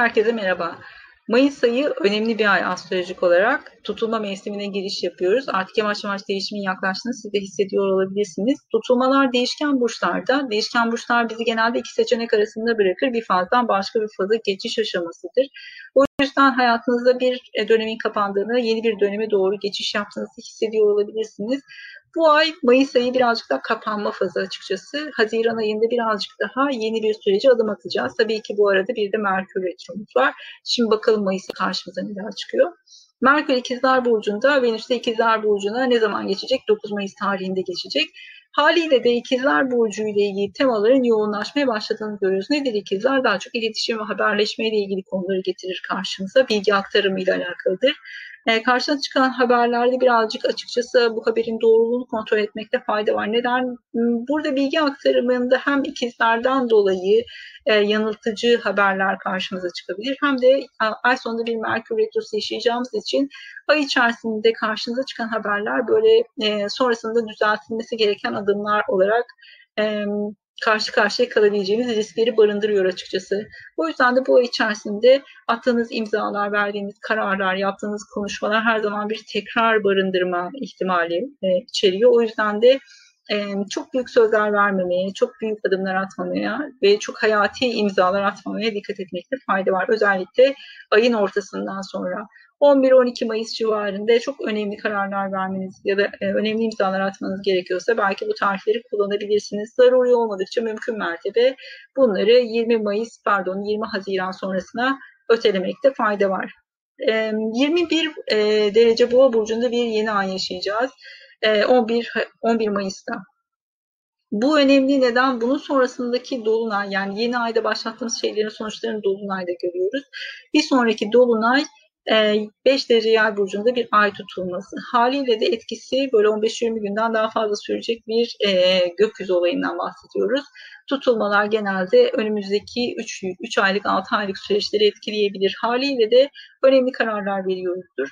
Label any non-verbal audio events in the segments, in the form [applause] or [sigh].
Herkese merhaba. Mayıs ayı önemli bir ay astrolojik olarak. Tutulma mevsimine giriş yapıyoruz. Artık yavaş yavaş değişimin yaklaştığını siz de hissediyor olabilirsiniz. Tutulmalar değişken burçlarda. Değişken burçlar bizi genelde iki seçenek arasında bırakır. Bir fazdan başka bir faza geçiş aşamasıdır. O yüzden hayatınızda bir e, dönemin kapandığını, yeni bir döneme doğru geçiş yaptığınızı hissediyor olabilirsiniz. Bu ay Mayıs ayı birazcık daha kapanma fazı açıkçası. Haziran ayında birazcık daha yeni bir sürece adım atacağız. Tabii ki bu arada bir de Merkür Retromuz var. Şimdi bakalım Mayıs'a karşımıza neler çıkıyor. Merkür İkizler Burcu'nda, Venüs de İkizler Burcu'na ne zaman geçecek? 9 Mayıs tarihinde geçecek. Haliyle de İkizler Burcu ile ilgili temaların yoğunlaşmaya başladığını görüyoruz. Nedir İkizler? Daha çok iletişim ve haberleşme ile ilgili konuları getirir karşımıza. Bilgi aktarımı ile alakalıdır. E, karşına çıkan haberlerde birazcık açıkçası bu haberin doğruluğunu kontrol etmekte fayda var. Neden? Burada bilgi aktarımında hem ikizlerden dolayı e, yanıltıcı haberler karşımıza çıkabilir hem de ay sonunda bir Merkür Retrosu yaşayacağımız için ay içerisinde karşınıza çıkan haberler böyle e, sonrasında düzeltilmesi gereken adımlar olarak e, karşı karşıya kalabileceğimiz riskleri barındırıyor açıkçası. O yüzden de bu ay içerisinde attığınız imzalar, verdiğiniz kararlar, yaptığınız konuşmalar her zaman bir tekrar barındırma ihtimali e, içeriyor. O yüzden de e, çok büyük sözler vermemeye, çok büyük adımlar atmamaya ve çok hayati imzalar atmamaya dikkat etmekte fayda var. Özellikle ayın ortasından sonra. 11-12 Mayıs civarında çok önemli kararlar vermeniz ya da e, önemli imzalar atmanız gerekiyorsa belki bu tarihleri kullanabilirsiniz. Zaruri olmadıkça mümkün mertebe bunları 20 Mayıs pardon 20 Haziran sonrasına ötelemekte fayda var. 21 e, derece boğa burcunda bir yeni ay yaşayacağız. 11 11 Mayıs'ta. Bu önemli neden bunun sonrasındaki dolunay yani yeni ayda başlattığımız şeylerin sonuçlarını dolunayda görüyoruz. Bir sonraki dolunay 5 derece yay burcunda bir ay tutulması. Haliyle de etkisi böyle 15-20 günden daha fazla sürecek bir e, gökyüzü olayından bahsediyoruz. Tutulmalar genelde önümüzdeki 3, 3 aylık 6 aylık süreçleri etkileyebilir. Haliyle de önemli kararlar veriyoruzdur.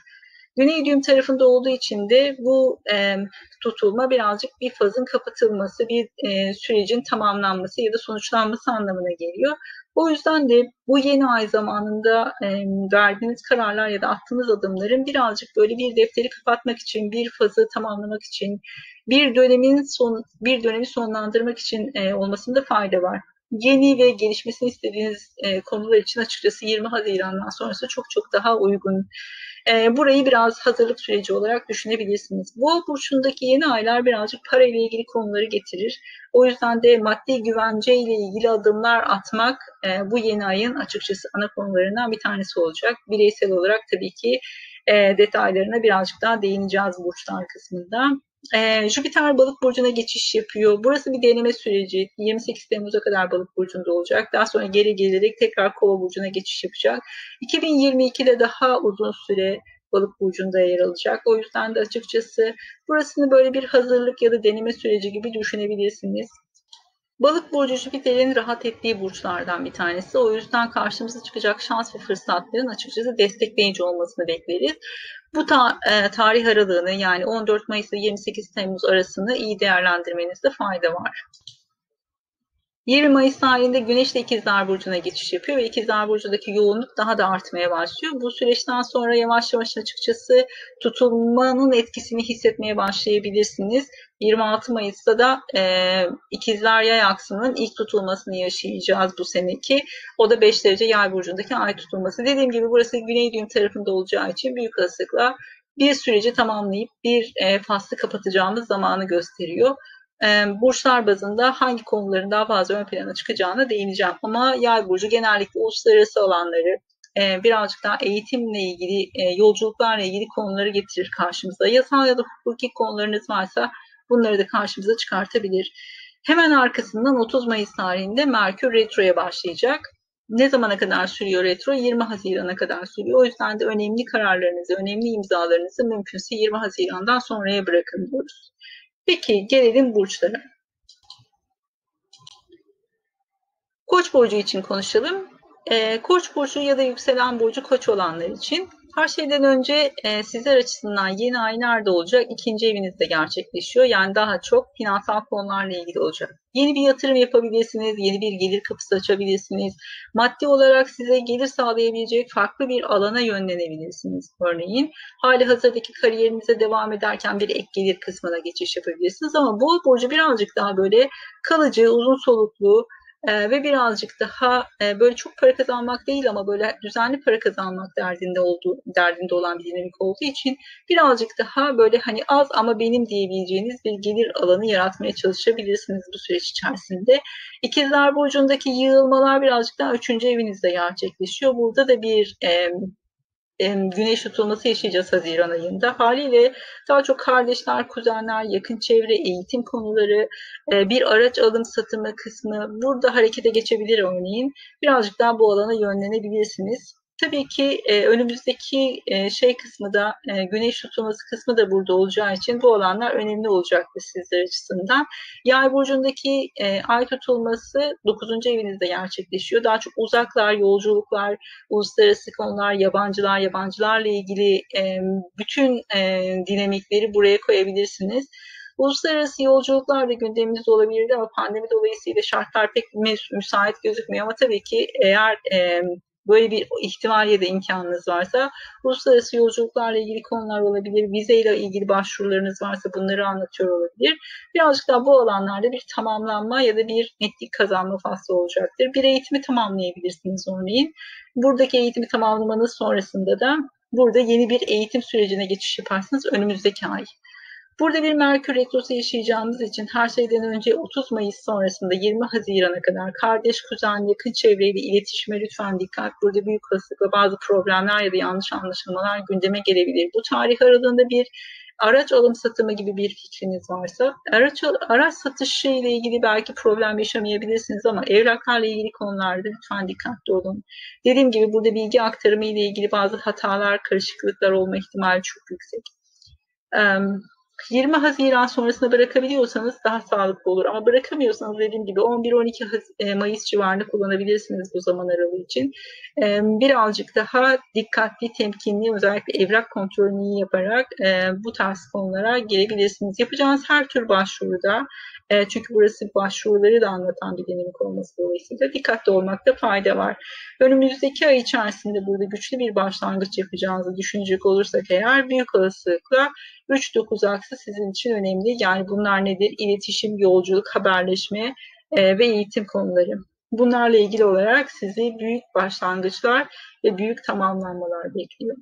Güney düğüm tarafında olduğu için de bu e, tutulma birazcık bir fazın kapatılması, bir e, sürecin tamamlanması ya da sonuçlanması anlamına geliyor. O yüzden de bu yeni ay zamanında e, verdiğiniz kararlar ya da attığınız adımların birazcık böyle bir defteri kapatmak için, bir fazı tamamlamak için, bir dönemin son bir dönemi sonlandırmak için e, olmasında fayda var. Yeni ve gelişmesini istediğiniz e, konular için açıkçası 20 Haziran'dan sonrası çok çok daha uygun. E, burayı biraz hazırlık süreci olarak düşünebilirsiniz. Bu burçundaki yeni aylar birazcık para ile ilgili konuları getirir. O yüzden de maddi güvence ile ilgili adımlar atmak e, bu yeni ayın açıkçası ana konularından bir tanesi olacak. Bireysel olarak tabii ki e, detaylarına birazcık daha değineceğiz burçlar kısmında. E, Jüpiter balık burcuna geçiş yapıyor. Burası bir deneme süreci. 28 Temmuz'a kadar balık burcunda olacak. Daha sonra geri gelerek tekrar kova burcuna geçiş yapacak. 2022'de daha uzun süre balık burcunda yer alacak. O yüzden de açıkçası burasını böyle bir hazırlık ya da deneme süreci gibi düşünebilirsiniz. Balık burcu Jüpiter'in rahat ettiği burçlardan bir tanesi. O yüzden karşımıza çıkacak şans ve fırsatların açıkçası destekleyici olmasını bekleriz. Bu ta, e, tarih aralığını yani 14 Mayıs ile 28 Temmuz arasını iyi değerlendirmenizde fayda var. 20 Mayıs tarihinde Güneş de İkizler Burcu'na geçiş yapıyor ve İkizler Burcu'ndaki yoğunluk daha da artmaya başlıyor. Bu süreçten sonra yavaş yavaş açıkçası tutulmanın etkisini hissetmeye başlayabilirsiniz. 26 Mayıs'ta da e, İkizler Yay aksının ilk tutulmasını yaşayacağız bu seneki. O da 5 derece Yay burcundaki ay tutulması. Dediğim gibi burası Güney düğüm tarafında olacağı için büyük olasılıkla bir süreci tamamlayıp bir e, faslı kapatacağımız zamanı gösteriyor burçlar bazında hangi konuların daha fazla ön plana çıkacağına değineceğim. Ama yay burcu genellikle uluslararası alanları, birazcık daha eğitimle ilgili, yolculuklarla ilgili konuları getirir karşımıza. Yasal ya da hukuki konularınız varsa bunları da karşımıza çıkartabilir. Hemen arkasından 30 Mayıs tarihinde Merkür Retro'ya başlayacak. Ne zamana kadar sürüyor retro? 20 Haziran'a kadar sürüyor. O yüzden de önemli kararlarınızı, önemli imzalarınızı mümkünse 20 Haziran'dan sonraya bırakın diyoruz. Peki gelelim burçlara. Koç burcu için konuşalım. Ee, koç burcu ya da yükselen burcu koç olanlar için Her şeyden önce e, sizler açısından yeni ay nerede olacak? İkinci evinizde gerçekleşiyor. Yani daha çok finansal konularla ilgili olacak. Yeni bir yatırım yapabilirsiniz, yeni bir gelir kapısı açabilirsiniz. Maddi olarak size gelir sağlayabilecek farklı bir alana yönlenebilirsiniz örneğin. Hali hazırdaki kariyerinize devam ederken bir ek gelir kısmına geçiş yapabilirsiniz. Ama bu burcu birazcık daha böyle kalıcı, uzun soluklu, e, ve birazcık daha e, böyle çok para kazanmak değil ama böyle düzenli para kazanmak derdinde olduğu derdinde olan bir dinamik olduğu için birazcık daha böyle hani az ama benim diyebileceğiniz bir gelir alanı yaratmaya çalışabilirsiniz bu süreç içerisinde. İkizler burcundaki yığılmalar birazcık daha üçüncü evinizde gerçekleşiyor. Burada da bir güneş tutulması yaşayacağız Haziran ayında. Haliyle daha çok kardeşler, kuzenler, yakın çevre, eğitim konuları, e, bir araç alım satımı kısmı burada harekete geçebilir örneğin. Birazcık daha bu alana yönlenebilirsiniz. Tabii ki e, önümüzdeki e, şey kısmı da e, güneş tutulması kısmı da burada olacağı için bu alanlar önemli olacaktır sizler açısından. Yay burcundaki e, ay tutulması 9. evinizde gerçekleşiyor. Daha çok uzaklar, yolculuklar, uluslararası konular, yabancılar, yabancılarla ilgili e, bütün e, dinamikleri buraya koyabilirsiniz. Uluslararası yolculuklar da gündemimizde olabilirdi ama pandemi dolayısıyla şartlar pek müsait gözükmüyor. Ama tabii ki eğer e, böyle bir ihtimal ya da imkanınız varsa uluslararası yolculuklarla ilgili konular olabilir, vizeyle ilgili başvurularınız varsa bunları anlatıyor olabilir. Birazcık daha bu alanlarda bir tamamlanma ya da bir netlik kazanma faslı olacaktır. Bir eğitimi tamamlayabilirsiniz örneğin. Buradaki eğitimi tamamlamanız sonrasında da burada yeni bir eğitim sürecine geçiş yaparsınız önümüzdeki ay. Burada bir Merkür Retrosu yaşayacağımız için her şeyden önce 30 Mayıs sonrasında 20 Haziran'a kadar kardeş, kuzen, yakın çevreyle iletişime lütfen dikkat. Burada büyük olasılıkla bazı problemler ya da yanlış anlaşılmalar gündeme gelebilir. Bu tarih aralığında bir araç alım satımı gibi bir fikriniz varsa araç araç satışı ile ilgili belki problem yaşamayabilirsiniz ama evraklarla ilgili konularda lütfen dikkatli olun. Dediğim gibi burada bilgi aktarımı ile ilgili bazı hatalar, karışıklıklar olma ihtimali çok yüksek. 20 Haziran sonrasında bırakabiliyorsanız daha sağlıklı olur. Ama bırakamıyorsanız dediğim gibi 11-12 e, Mayıs civarında kullanabilirsiniz bu zaman aralığı için. E, birazcık daha dikkatli, temkinli özellikle evrak kontrolünü yaparak e, bu tarz konulara gelebilirsiniz. Yapacağınız her tür başvuruda çünkü burası başvuruları da anlatan bir dinamik olması dolayısıyla dikkatli olmakta fayda var. Önümüzdeki ay içerisinde burada güçlü bir başlangıç yapacağınızı düşünecek olursak eğer büyük olasılıkla 3-9 aksı sizin için önemli. Yani bunlar nedir? İletişim, yolculuk, haberleşme e, ve eğitim konuları. Bunlarla ilgili olarak sizi büyük başlangıçlar ve büyük tamamlanmalar bekliyor.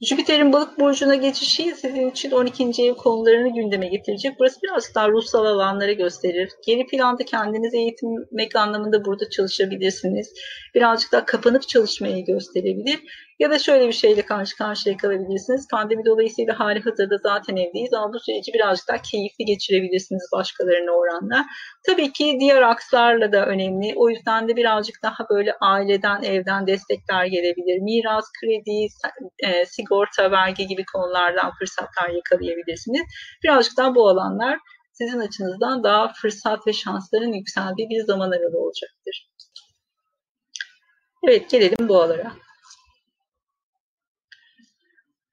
Jüpiter'in balık burcuna geçişi sizin için 12. ev konularını gündeme getirecek. Burası biraz daha ruhsal alanları gösterir. Geri planda kendinizi eğitimmek anlamında burada çalışabilirsiniz. Birazcık daha kapanıp çalışmayı gösterebilir. Ya da şöyle bir şeyle karşı karşıya kalabilirsiniz. Pandemi dolayısıyla hali hazırda zaten evdeyiz ama bu süreci birazcık daha keyifli geçirebilirsiniz başkalarına oranla. Tabii ki diğer akslarla da önemli. O yüzden de birazcık daha böyle aileden, evden destekler gelebilir. Miras, kredi, e, sigorta, vergi gibi konulardan fırsatlar yakalayabilirsiniz. Birazcık daha bu alanlar sizin açınızdan daha fırsat ve şansların yükseldiği bir zaman aralığı olacaktır. Evet gelelim boğalara.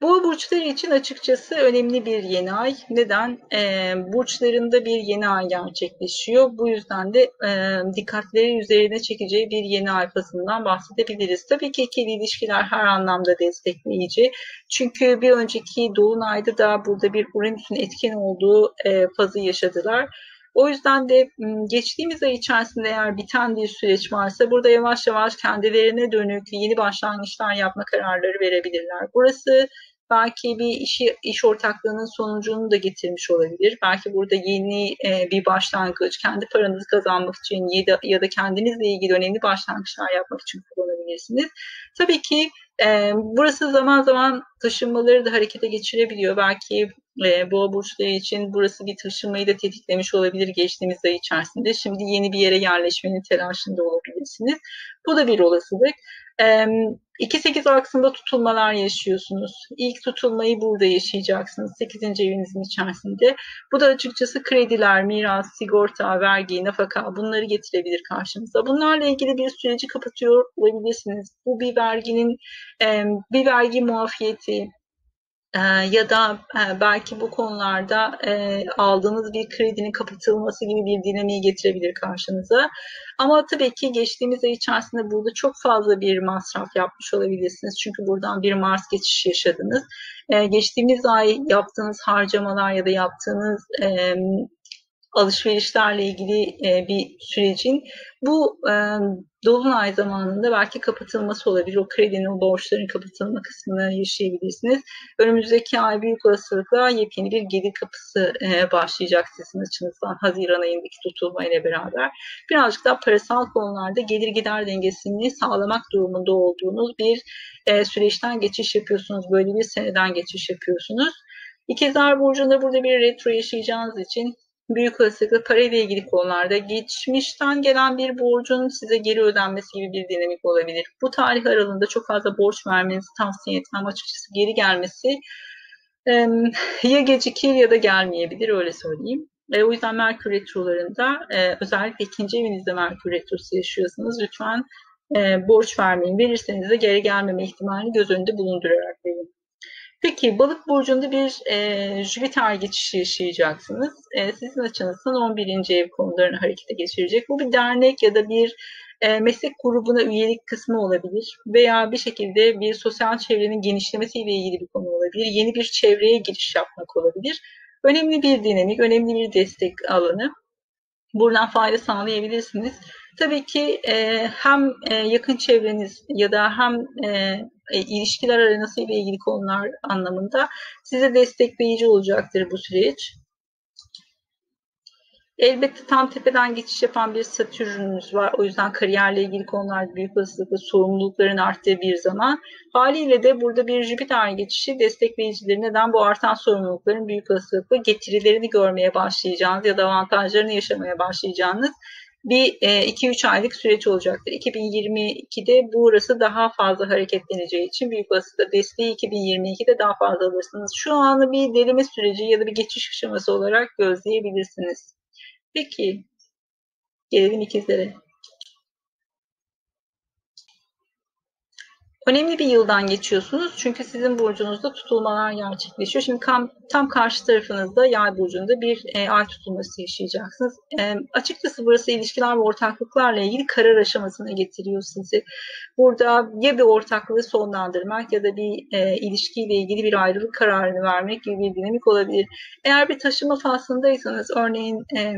Bu burçlar için açıkçası önemli bir yeni ay. Neden? E, burçlarında bir yeni ay gerçekleşiyor. Bu yüzden de e, dikkatleri üzerine çekeceği bir yeni ay fazından bahsedebiliriz. Tabii ki ikili ilişkiler her anlamda destekleyici. Çünkü bir önceki dolunayda da burada bir Uranüs'ün etken olduğu e, fazı yaşadılar. O yüzden de geçtiğimiz ay içerisinde eğer biten bir süreç varsa burada yavaş yavaş kendilerine dönük yeni başlangıçlar yapma kararları verebilirler. Burası belki bir işi iş ortaklığının sonucunu da getirmiş olabilir. Belki burada yeni e, bir başlangıç, kendi paranızı kazanmak için ya da, ya da kendinizle ilgili önemli başlangıçlar yapmak için kullanabilirsiniz. Tabii ki e, burası zaman zaman taşınmaları da harekete geçirebiliyor. Belki e, boğa burçları için burası bir taşınmayı da tetiklemiş olabilir geçtiğimiz ay içerisinde. Şimdi yeni bir yere yerleşmenin telaşında olabilirsiniz. Bu da bir olasılık. 2-8 aksında tutulmalar yaşıyorsunuz. İlk tutulmayı burada yaşayacaksınız 8. evinizin içerisinde. Bu da açıkçası krediler, miras, sigorta, vergi, nafaka bunları getirebilir karşınıza. Bunlarla ilgili bir süreci kapatıyor olabilirsiniz. Bu bir verginin, bir vergi muafiyeti, ya da e, belki bu konularda e, aldığınız bir kredinin kapatılması gibi bir dinamiği getirebilir karşınıza. Ama tabii ki geçtiğimiz ay içerisinde burada çok fazla bir masraf yapmış olabilirsiniz. Çünkü buradan bir Mars geçişi yaşadınız. E, geçtiğimiz ay yaptığınız harcamalar ya da yaptığınız alışverişlerle ilgili e, bir sürecin bu e, dolunay zamanında belki kapatılması olabilir. O kredinin, borçların kapatılma kısmını yaşayabilirsiniz. Önümüzdeki ay büyük olasılıkla yepyeni bir gelir kapısı e, başlayacak sizin açınızdan Haziran ayındaki tutulma ile beraber. Birazcık daha parasal konularda gelir gider dengesini sağlamak durumunda olduğunuz bir süreçten geçiş yapıyorsunuz. Böyle bir seneden geçiş yapıyorsunuz. İkizler Burcu'nda burada bir retro yaşayacağınız için büyük olasılıkla parayla ilgili konularda geçmişten gelen bir borcun size geri ödenmesi gibi bir dinamik olabilir. Bu tarih aralığında çok fazla borç vermenizi tavsiye etmem açıkçası geri gelmesi ya gecikir ya da gelmeyebilir öyle söyleyeyim. E, o yüzden Merkür Retrolarında e, özellikle ikinci evinizde Merkür Retrosu yaşıyorsanız lütfen e, borç vermeyin. Verirseniz de geri gelmeme ihtimalini göz önünde bulundurarak verin. Peki balık burcunda bir e, Jüpiter geçişi yaşayacaksınız. E, sizin açınızdan 11. ev konularını harekete geçirecek. Bu bir dernek ya da bir e, meslek grubuna üyelik kısmı olabilir veya bir şekilde bir sosyal çevrenin genişlemesiyle ilgili bir konu olabilir. Yeni bir çevreye giriş yapmak olabilir. Önemli bir dinamik, önemli bir destek alanı. Buradan fayda sağlayabilirsiniz. Tabii ki e, hem e, yakın çevreniz ya da hem e, e, ilişkiler arenası ile ilgili konular anlamında size destekleyici olacaktır bu süreç. Elbette tam tepeden geçiş yapan bir satürnünüz var. O yüzden kariyerle ilgili konularda büyük olasılıkla sorumlulukların arttığı bir zaman. Haliyle de burada bir Jüpiter geçişi destekleyicileri neden bu artan sorumlulukların büyük olasılıkla getirilerini görmeye başlayacağınız ya da avantajlarını yaşamaya başlayacağınız bir 2-3 e, aylık süreç olacaktır. 2022'de burası daha fazla hareketleneceği için büyük olasılıkla desteği 2022'de daha fazla alırsınız. Şu anı bir delime süreci ya da bir geçiş aşaması olarak gözleyebilirsiniz. Peki gelelim ikizlere. Önemli bir yıldan geçiyorsunuz çünkü sizin burcunuzda tutulmalar gerçekleşiyor. Şimdi tam, karşı tarafınızda yay burcunda bir e, ay tutulması yaşayacaksınız. E, açıkçası burası ilişkiler ve ortaklıklarla ilgili karar aşamasına getiriyor sizi. Burada ya bir ortaklığı sonlandırmak ya da bir e, ilişkiyle ilgili bir ayrılık kararını vermek gibi bir dinamik olabilir. Eğer bir taşıma faslındaysanız örneğin e,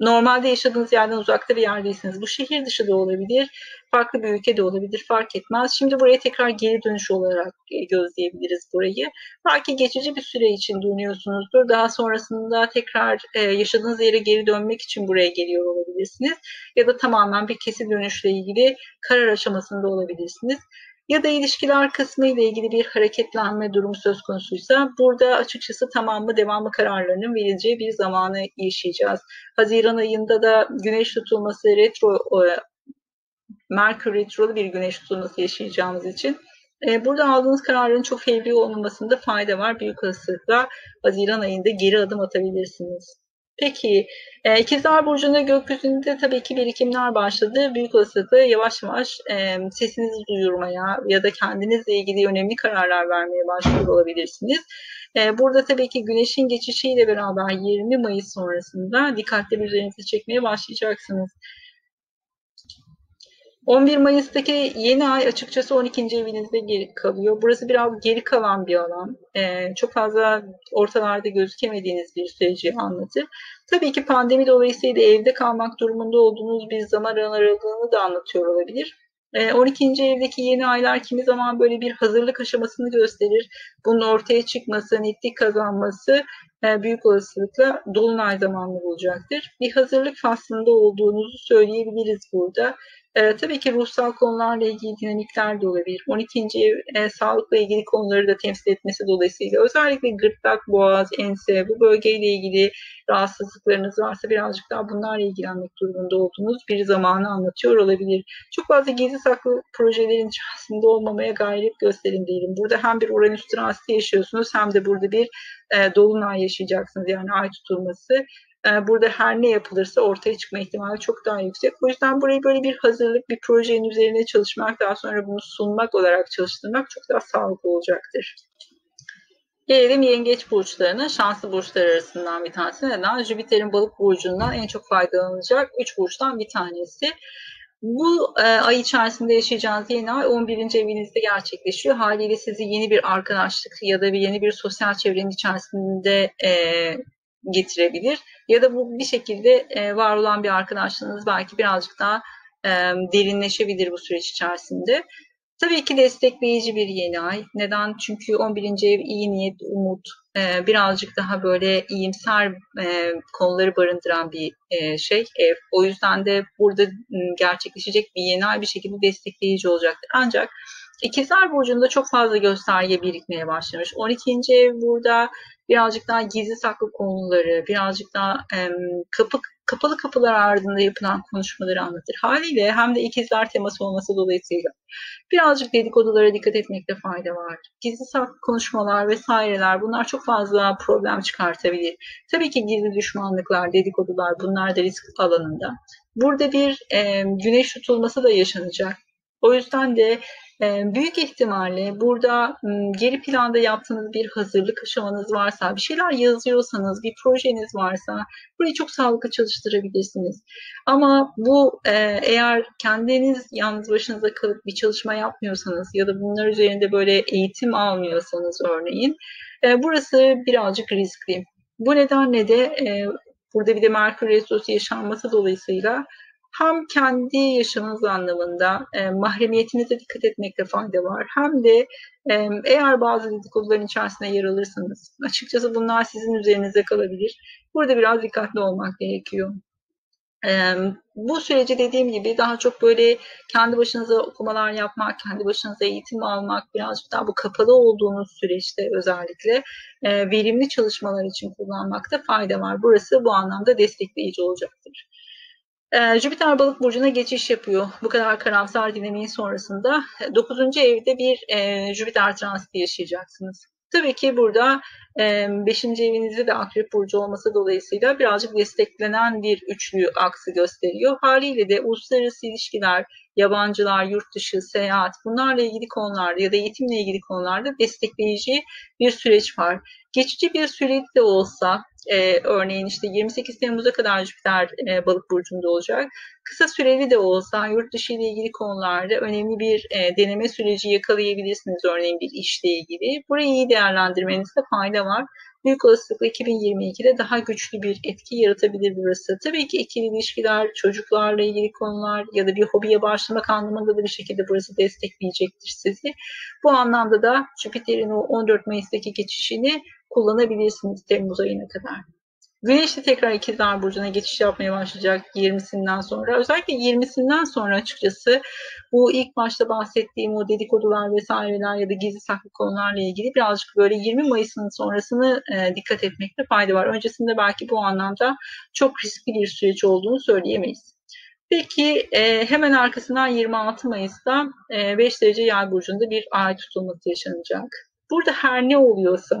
normalde yaşadığınız yerden uzakta bir yerdeyseniz bu şehir dışı da olabilir, farklı bir ülke de olabilir fark etmez. Şimdi buraya tekrar geri dönüş olarak e, gözleyebiliriz burayı. Belki geçici bir süre için dönüyorsunuzdur. Daha sonrasında tekrar e, yaşadığınız yere geri dönmek için buraya geliyor olabilirsiniz. Ya da tamamen bir kesin dönüşle ilgili karar aşamasında olabilirsiniz ya da ilişkiler kısmı ile ilgili bir hareketlenme durumu söz konusuysa burada açıkçası tamamı devamı kararlarının verileceği bir zamanı yaşayacağız. Haziran ayında da güneş tutulması retro Merkür retrolu bir güneş tutulması yaşayacağımız için e, burada aldığınız kararların çok fevri olmamasında fayda var. Büyük olasılıkla Haziran ayında geri adım atabilirsiniz. Peki, e, İkizler Burcu'nda gökyüzünde tabii ki birikimler başladı. Büyük olasılıkla yavaş yavaş e, sesinizi duyurmaya ya da kendinizle ilgili önemli kararlar vermeye başlıyor olabilirsiniz. E, burada tabii ki güneşin geçişiyle beraber 20 Mayıs sonrasında dikkatli bir üzerinize çekmeye başlayacaksınız. 11 Mayıs'taki yeni ay açıkçası 12. evinizde geri kalıyor. Burası biraz geri kalan bir alan. Ee, çok fazla ortalarda gözükemediğiniz bir süreci anlatır. Tabii ki pandemi dolayısıyla evde kalmak durumunda olduğunuz bir zaman aralığını da anlatıyor olabilir. 12. Ee, evdeki yeni aylar kimi zaman böyle bir hazırlık aşamasını gösterir. Bunun ortaya çıkması, netlik kazanması büyük olasılıkla dolunay zamanlı bulacaktır. Bir hazırlık faslında olduğunuzu söyleyebiliriz burada. E, tabii ki ruhsal konularla ilgili dinamikler de olabilir. 12. ev e, sağlıkla ilgili konuları da temsil etmesi dolayısıyla özellikle gırtlak, boğaz, ense bu bölgeyle ilgili rahatsızlıklarınız varsa birazcık daha bunlarla ilgilenmek durumunda olduğunuz bir zamanı anlatıyor olabilir. Çok fazla gizli saklı projelerin içerisinde olmamaya gayret gösterin diyelim. Burada hem bir Uranüs transiti yaşıyorsunuz hem de burada bir e, dolunay yaşayacaksınız yani ay tutulması. E, burada her ne yapılırsa ortaya çıkma ihtimali çok daha yüksek. O yüzden burayı böyle bir hazırlık, bir projenin üzerine çalışmak, daha sonra bunu sunmak olarak çalıştırmak çok daha sağlıklı olacaktır. Gelelim yengeç burçlarına. Şanslı burçlar arasından bir tanesi. Neden? Jüpiter'in balık burcundan en çok faydalanacak 3 burçtan bir tanesi. Bu e, ay içerisinde yaşayacağınız yeni ay 11. evinizde gerçekleşiyor. Haliyle sizi yeni bir arkadaşlık ya da bir yeni bir sosyal çevrenin içerisinde e, getirebilir. Ya da bu bir şekilde e, var olan bir arkadaşlığınız belki birazcık daha e, derinleşebilir bu süreç içerisinde. Tabii ki destekleyici bir yeni ay. Neden? Çünkü 11. ev iyi niyet, umut, e, birazcık daha böyle iyimser e, konuları barındıran bir e, şey ev. O yüzden de burada gerçekleşecek bir yeni ay bir şekilde destekleyici olacaktır. Ancak İkizler Burcu'nda çok fazla gösterge birikmeye başlamış. 12. ev burada birazcık daha gizli saklı konuları, birazcık daha e, kapı, kapalı kapılar ardında yapılan konuşmaları anlatır. Haliyle hem de ikizler teması olması dolayısıyla birazcık dedikodulara dikkat etmekte fayda var. Gizli saklı konuşmalar vesaireler bunlar çok fazla problem çıkartabilir. Tabii ki gizli düşmanlıklar, dedikodular bunlar da risk alanında. Burada bir e, güneş tutulması da yaşanacak. O yüzden de büyük ihtimalle burada geri planda yaptığınız bir hazırlık aşamanız varsa, bir şeyler yazıyorsanız, bir projeniz varsa burayı çok sağlıklı çalıştırabilirsiniz. Ama bu eğer kendiniz yalnız başınıza kalıp bir çalışma yapmıyorsanız ya da bunlar üzerinde böyle eğitim almıyorsanız örneğin burası birazcık riskli. Bu nedenle de burada bir de Merkür Retrosu yaşanması dolayısıyla hem kendi yaşamınız anlamında e, mahremiyetinize dikkat etmekte fayda var. Hem de e, eğer bazı dedikoduların içerisinde yer alırsanız açıkçası bunlar sizin üzerinize kalabilir. Burada biraz dikkatli olmak gerekiyor. Ee, bu süreci dediğim gibi daha çok böyle kendi başınıza okumalar yapmak, kendi başınıza eğitim almak, birazcık daha bu kapalı olduğunuz süreçte özellikle e, verimli çalışmalar için kullanmakta fayda var. Burası bu anlamda destekleyici olacaktır. Ee, Jüpiter balık burcuna geçiş yapıyor. Bu kadar karamsar dinamiğin sonrasında 9. evde bir e, Jüpiter transiti yaşayacaksınız. Tabii ki burada 5. E, evinizde de akrep burcu olması dolayısıyla birazcık desteklenen bir üçlü aksı gösteriyor. Haliyle de uluslararası ilişkiler, yabancılar, yurt dışı, seyahat bunlarla ilgili konularda ya da eğitimle ilgili konularda destekleyici bir süreç var. Geçici bir süreç de olsa e, örneğin işte 28 Temmuz'a kadar Jüpiter e, balık burcunda olacak. Kısa süreli de olsa yurt dışı ile ilgili konularda önemli bir e, deneme süreci yakalayabilirsiniz örneğin bir işle ilgili. Burayı iyi değerlendirmenizde fayda var büyük olasılıkla 2022'de daha güçlü bir etki yaratabilir burası. Tabii ki ikili ilişkiler, çocuklarla ilgili konular ya da bir hobiye başlamak anlamında da bir şekilde burası destekleyecektir sizi. Bu anlamda da Jüpiter'in o 14 Mayıs'taki geçişini kullanabilirsiniz Temmuz ayına kadar. Güneş de tekrar ikizler burcuna geçiş yapmaya başlayacak 20'sinden sonra. Özellikle 20'sinden sonra açıkçası bu ilk başta bahsettiğim o dedikodular vesaireler ya da gizli saklı konularla ilgili birazcık böyle 20 Mayıs'ın sonrasını e, dikkat etmekte fayda var. Öncesinde belki bu anlamda çok riskli bir süreç olduğunu söyleyemeyiz. Peki e, hemen arkasından 26 Mayıs'ta e, 5 derece yay burcunda bir ay tutulması yaşanacak. Burada her ne oluyorsa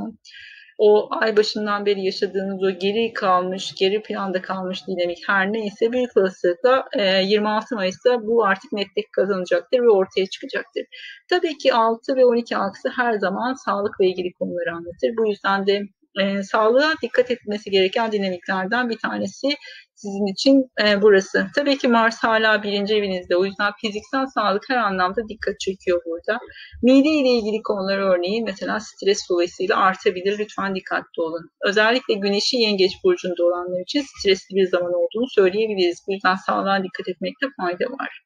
o ay başından beri yaşadığınız o geri kalmış, geri planda kalmış dinamik her neyse büyük olasılıkla 26 e, Mayıs'ta bu artık netlik kazanacaktır ve ortaya çıkacaktır. Tabii ki 6 ve 12 aksı her zaman sağlıkla ilgili konuları anlatır. Bu yüzden de e, sağlığa dikkat etmesi gereken dinamiklerden bir tanesi sizin için e, burası. Tabii ki Mars hala birinci evinizde. O yüzden fiziksel sağlık her anlamda dikkat çekiyor burada. Mide ile ilgili konular örneğin mesela stres dolayısıyla artabilir. Lütfen dikkatli olun. Özellikle güneşi yengeç burcunda olanlar için stresli bir zaman olduğunu söyleyebiliriz. Bu yüzden sağlığa dikkat etmekte fayda var.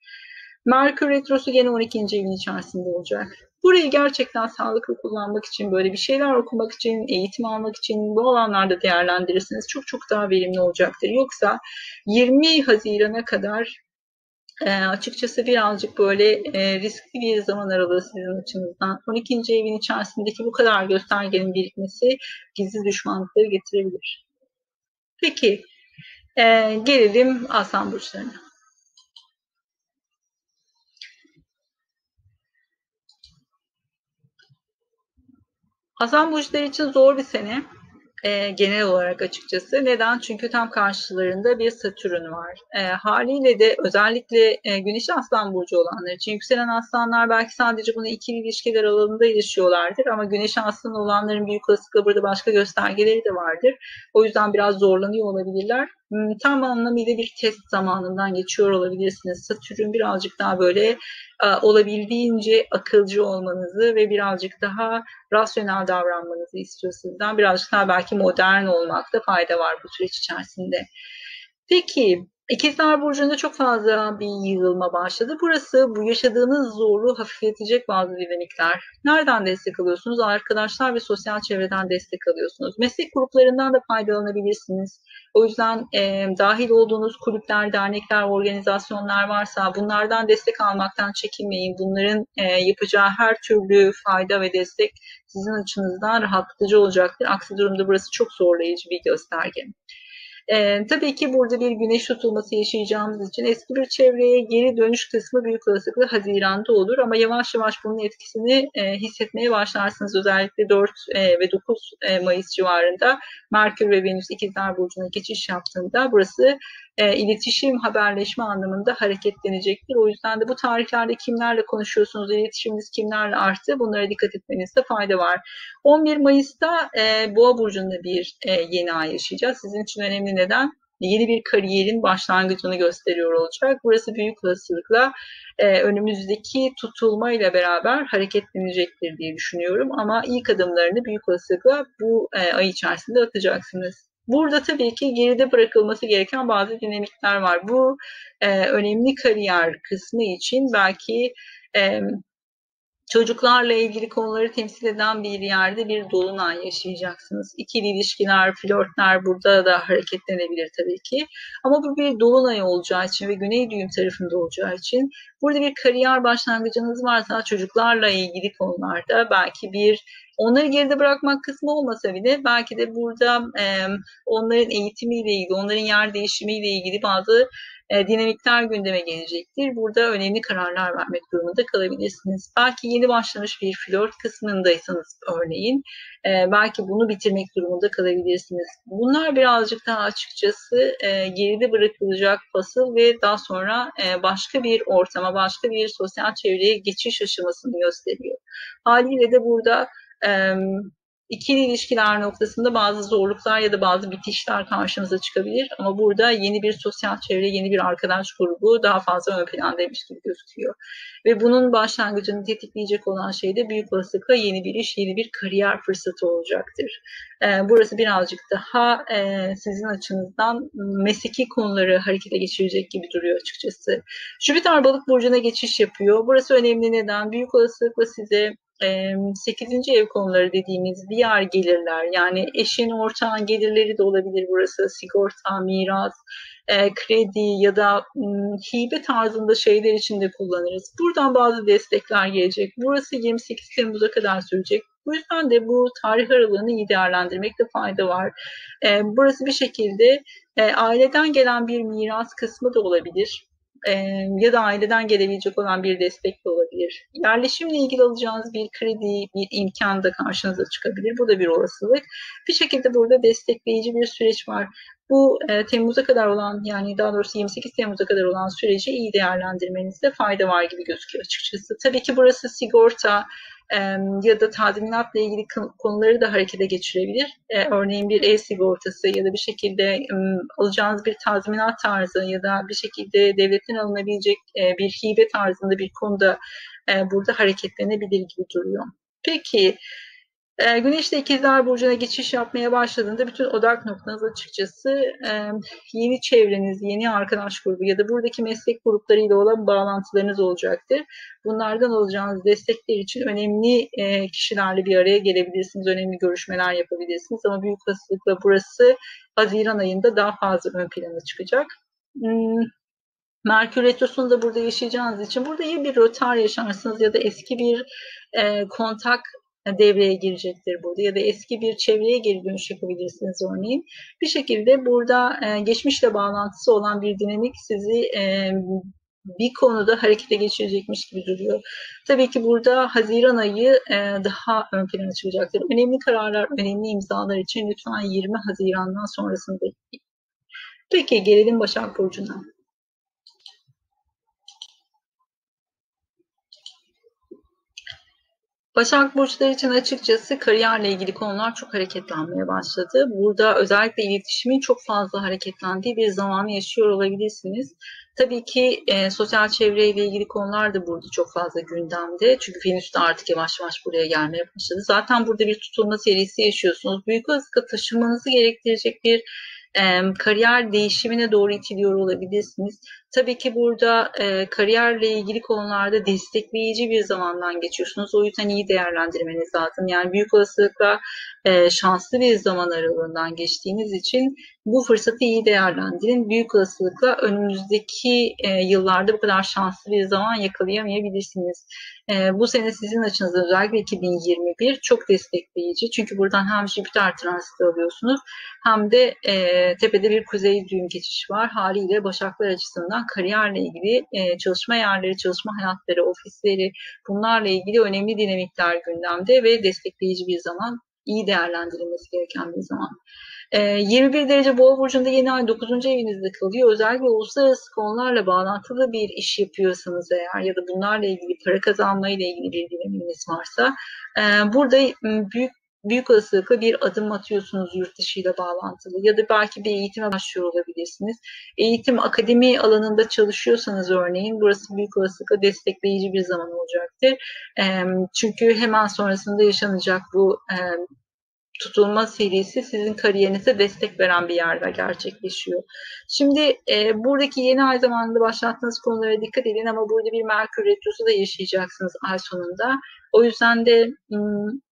Merkür Retrosu gene 12. evin içerisinde olacak. Burayı gerçekten sağlıklı kullanmak için, böyle bir şeyler okumak için, eğitim almak için bu alanlarda değerlendirirseniz çok çok daha verimli olacaktır. Yoksa 20 Haziran'a kadar e, açıkçası birazcık böyle e, riskli bir zaman aralığı sizin açınızdan. 12. evin içerisindeki bu kadar göstergenin birikmesi gizli düşmanlıkları getirebilir. Peki, e, gelelim aslan burçlarına. Aslan burçları için zor bir sene e, genel olarak açıkçası. Neden? Çünkü tam karşılarında bir Satürn var. E, haliyle de özellikle e, Güneş Aslan Burcu olanlar için yükselen aslanlar belki sadece bunu ikili ilişkiler alanında ilişiyorlardır ama Güneş Aslan olanların büyük olasılıkla burada başka göstergeleri de vardır. O yüzden biraz zorlanıyor olabilirler. Hmm, tam anlamıyla bir test zamanından geçiyor olabilirsiniz. Satürn birazcık daha böyle e, olabildiğince akılcı olmanızı ve birazcık daha rasyonel davranmanızı istiyor sizden. Birazcık daha belki modern olmakta fayda var bu süreç içerisinde. Peki İkizler Burcu'nda çok fazla bir yığılma başladı. Burası bu yaşadığınız zorluğu hafifletecek bazı dinamikler. Nereden destek alıyorsunuz? Arkadaşlar ve sosyal çevreden destek alıyorsunuz. Meslek gruplarından da faydalanabilirsiniz. O yüzden e, dahil olduğunuz kulüpler, dernekler, organizasyonlar varsa bunlardan destek almaktan çekinmeyin. Bunların e, yapacağı her türlü fayda ve destek sizin açınızdan rahatlatıcı olacaktır. Aksi durumda burası çok zorlayıcı bir gösterge. E, tabii ki burada bir güneş tutulması yaşayacağımız için eski bir çevreye geri dönüş kısmı büyük olasılıkla Haziran'da olur ama yavaş yavaş bunun etkisini e, hissetmeye başlarsınız. Özellikle 4 e, ve 9 e, Mayıs civarında Merkür ve Venüs ikizler burcuna geçiş yaptığında burası e, iletişim, haberleşme anlamında hareketlenecektir. O yüzden de bu tarihlerde kimlerle konuşuyorsunuz, iletişiminiz kimlerle arttı bunlara dikkat etmenizde fayda var. 11 Mayıs'ta e, Boğa burcunda bir e, yeni ay yaşayacağız. Sizin için önemli neden? Yeni bir kariyerin başlangıcını gösteriyor olacak. Burası büyük olasılıkla e, önümüzdeki tutulma ile beraber hareketlenecektir diye düşünüyorum. Ama ilk adımlarını büyük olasılıkla bu e, ay içerisinde atacaksınız. Burada tabii ki geride bırakılması gereken bazı dinamikler var. Bu e, önemli kariyer kısmı için belki e, çocuklarla ilgili konuları temsil eden bir yerde bir dolunay yaşayacaksınız. İkili ilişkiler, flörtler burada da hareketlenebilir tabii ki. Ama bu bir dolunay olacağı için ve güney düğüm tarafında olacağı için burada bir kariyer başlangıcınız varsa çocuklarla ilgili konularda belki bir onları geride bırakmak kısmı olmasa bile belki de burada e, onların eğitimiyle ilgili, onların yer değişimiyle ilgili bazı e, dinamikler gündeme gelecektir. Burada önemli kararlar vermek durumunda kalabilirsiniz. Belki yeni başlamış bir flört kısmındaysanız örneğin e, belki bunu bitirmek durumunda kalabilirsiniz. Bunlar birazcık daha açıkçası e, geride bırakılacak fasıl ve daha sonra e, başka bir ortama, başka bir sosyal çevreye geçiş aşamasını gösteriyor. Haliyle de burada ikili ilişkiler noktasında bazı zorluklar ya da bazı bitişler karşımıza çıkabilir. Ama burada yeni bir sosyal çevre, yeni bir arkadaş grubu daha fazla ön plandaymış gibi gözüküyor. Ve bunun başlangıcını tetikleyecek olan şey de büyük olasılıkla yeni bir iş, yeni bir kariyer fırsatı olacaktır. Burası birazcık daha sizin açınızdan mesleki konuları harekete geçirecek gibi duruyor açıkçası. Jüpiter balık burcuna geçiş yapıyor. Burası önemli neden? Büyük olasılıkla size 8. ev konuları dediğimiz diğer gelirler yani eşin ortağın gelirleri de olabilir burası sigorta, miras, kredi ya da hibe tarzında şeyler için de kullanırız. Buradan bazı destekler gelecek. Burası 28 Temmuz'a kadar sürecek. Bu yüzden de bu tarih aralığını iyi değerlendirmekte fayda var. burası bir şekilde aileden gelen bir miras kısmı da olabilir e, ya da aileden gelebilecek olan bir destek de olabilir. Yerleşimle ilgili alacağınız bir kredi, bir imkan da karşınıza çıkabilir. Bu da bir olasılık. Bir şekilde burada destekleyici bir süreç var. Bu e, Temmuz'a kadar olan yani daha doğrusu 28 Temmuz'a kadar olan süreci iyi değerlendirmenizde fayda var gibi gözüküyor açıkçası. Tabii ki burası sigorta, ya da tazminatla ilgili konuları da harekete geçirebilir. E, örneğin bir e-sigortası ya da bir şekilde alacağınız bir tazminat tarzı ya da bir şekilde devletten alınabilecek e, bir hibe tarzında bir konuda e, burada hareketlenebilir gibi duruyor. Peki E, Güneş de ikizler burcuna geçiş yapmaya başladığında bütün odak noktanız açıkçası e, yeni çevreniz, yeni arkadaş grubu ya da buradaki meslek gruplarıyla olan bağlantılarınız olacaktır. Bunlardan alacağınız destekler için önemli e, kişilerle bir araya gelebilirsiniz, önemli görüşmeler yapabilirsiniz ama büyük olasılıkla burası Haziran ayında daha fazla ön plana çıkacak. Hmm, Merkür Retrosu'nu da burada yaşayacağınız için burada ya bir rotar yaşarsınız ya da eski bir e, kontak devreye girecektir burada ya da eski bir çevreye geri dönüş yapabilirsiniz örneğin. Bir şekilde burada e, geçmişle bağlantısı olan bir dinamik sizi e, bir konuda harekete geçirecekmiş gibi duruyor. Tabii ki burada Haziran ayı e, daha ön plana çıkacaktır. Önemli kararlar, önemli imzalar için lütfen 20 Haziran'dan sonrasını bekleyin. Peki gelelim Başak Burcu'na. Başak Burçları için açıkçası kariyerle ilgili konular çok hareketlenmeye başladı. Burada özellikle iletişimin çok fazla hareketlendiği bir zamanı yaşıyor olabilirsiniz. Tabii ki e, sosyal çevreyle ilgili konular da burada çok fazla gündemde. Çünkü Venüs de artık yavaş yavaş buraya gelmeye başladı. Zaten burada bir tutulma serisi yaşıyorsunuz. Büyük olasılıkla taşınmanızı gerektirecek bir e, kariyer değişimine doğru itiliyor olabilirsiniz. Tabii ki burada e, kariyerle ilgili konularda destekleyici bir zamandan geçiyorsunuz. O yüzden iyi değerlendirmeniz lazım. Yani büyük olasılıkla e, şanslı bir zaman aralığından geçtiğiniz için bu fırsatı iyi değerlendirin. Büyük olasılıkla önümüzdeki e, yıllarda bu kadar şanslı bir zaman yakalayamayabilirsiniz. E, bu sene sizin açınızda özellikle 2021 çok destekleyici. Çünkü buradan hem Jüpiter transiti alıyorsunuz hem de e, tepede bir kuzey düğüm geçiş var. Haliyle Başaklar açısından kariyerle ilgili e, çalışma yerleri, çalışma hayatları, ofisleri bunlarla ilgili önemli dinamikler gündemde ve destekleyici bir zaman iyi değerlendirilmesi gereken bir zaman. 21 ee, derece boğa burcunda yeni ay 9. evinizde kalıyor. Özellikle uluslararası konularla bağlantılı bir iş yapıyorsanız eğer ya da bunlarla ilgili para kazanmayla ilgili bir dinaminiz varsa e, burada büyük büyük olasılıkla bir adım atıyorsunuz yurt dışıyla bağlantılı ya da belki bir eğitime başlıyor olabilirsiniz. Eğitim akademi alanında çalışıyorsanız örneğin burası büyük olasılıkla destekleyici bir zaman olacaktır. Çünkü hemen sonrasında yaşanacak bu tutulma serisi sizin kariyerinize destek veren bir yerde gerçekleşiyor. Şimdi e, buradaki yeni ay zamanında başlattığınız konulara dikkat edin ama burada bir Merkür Retrosu da yaşayacaksınız ay sonunda. O yüzden de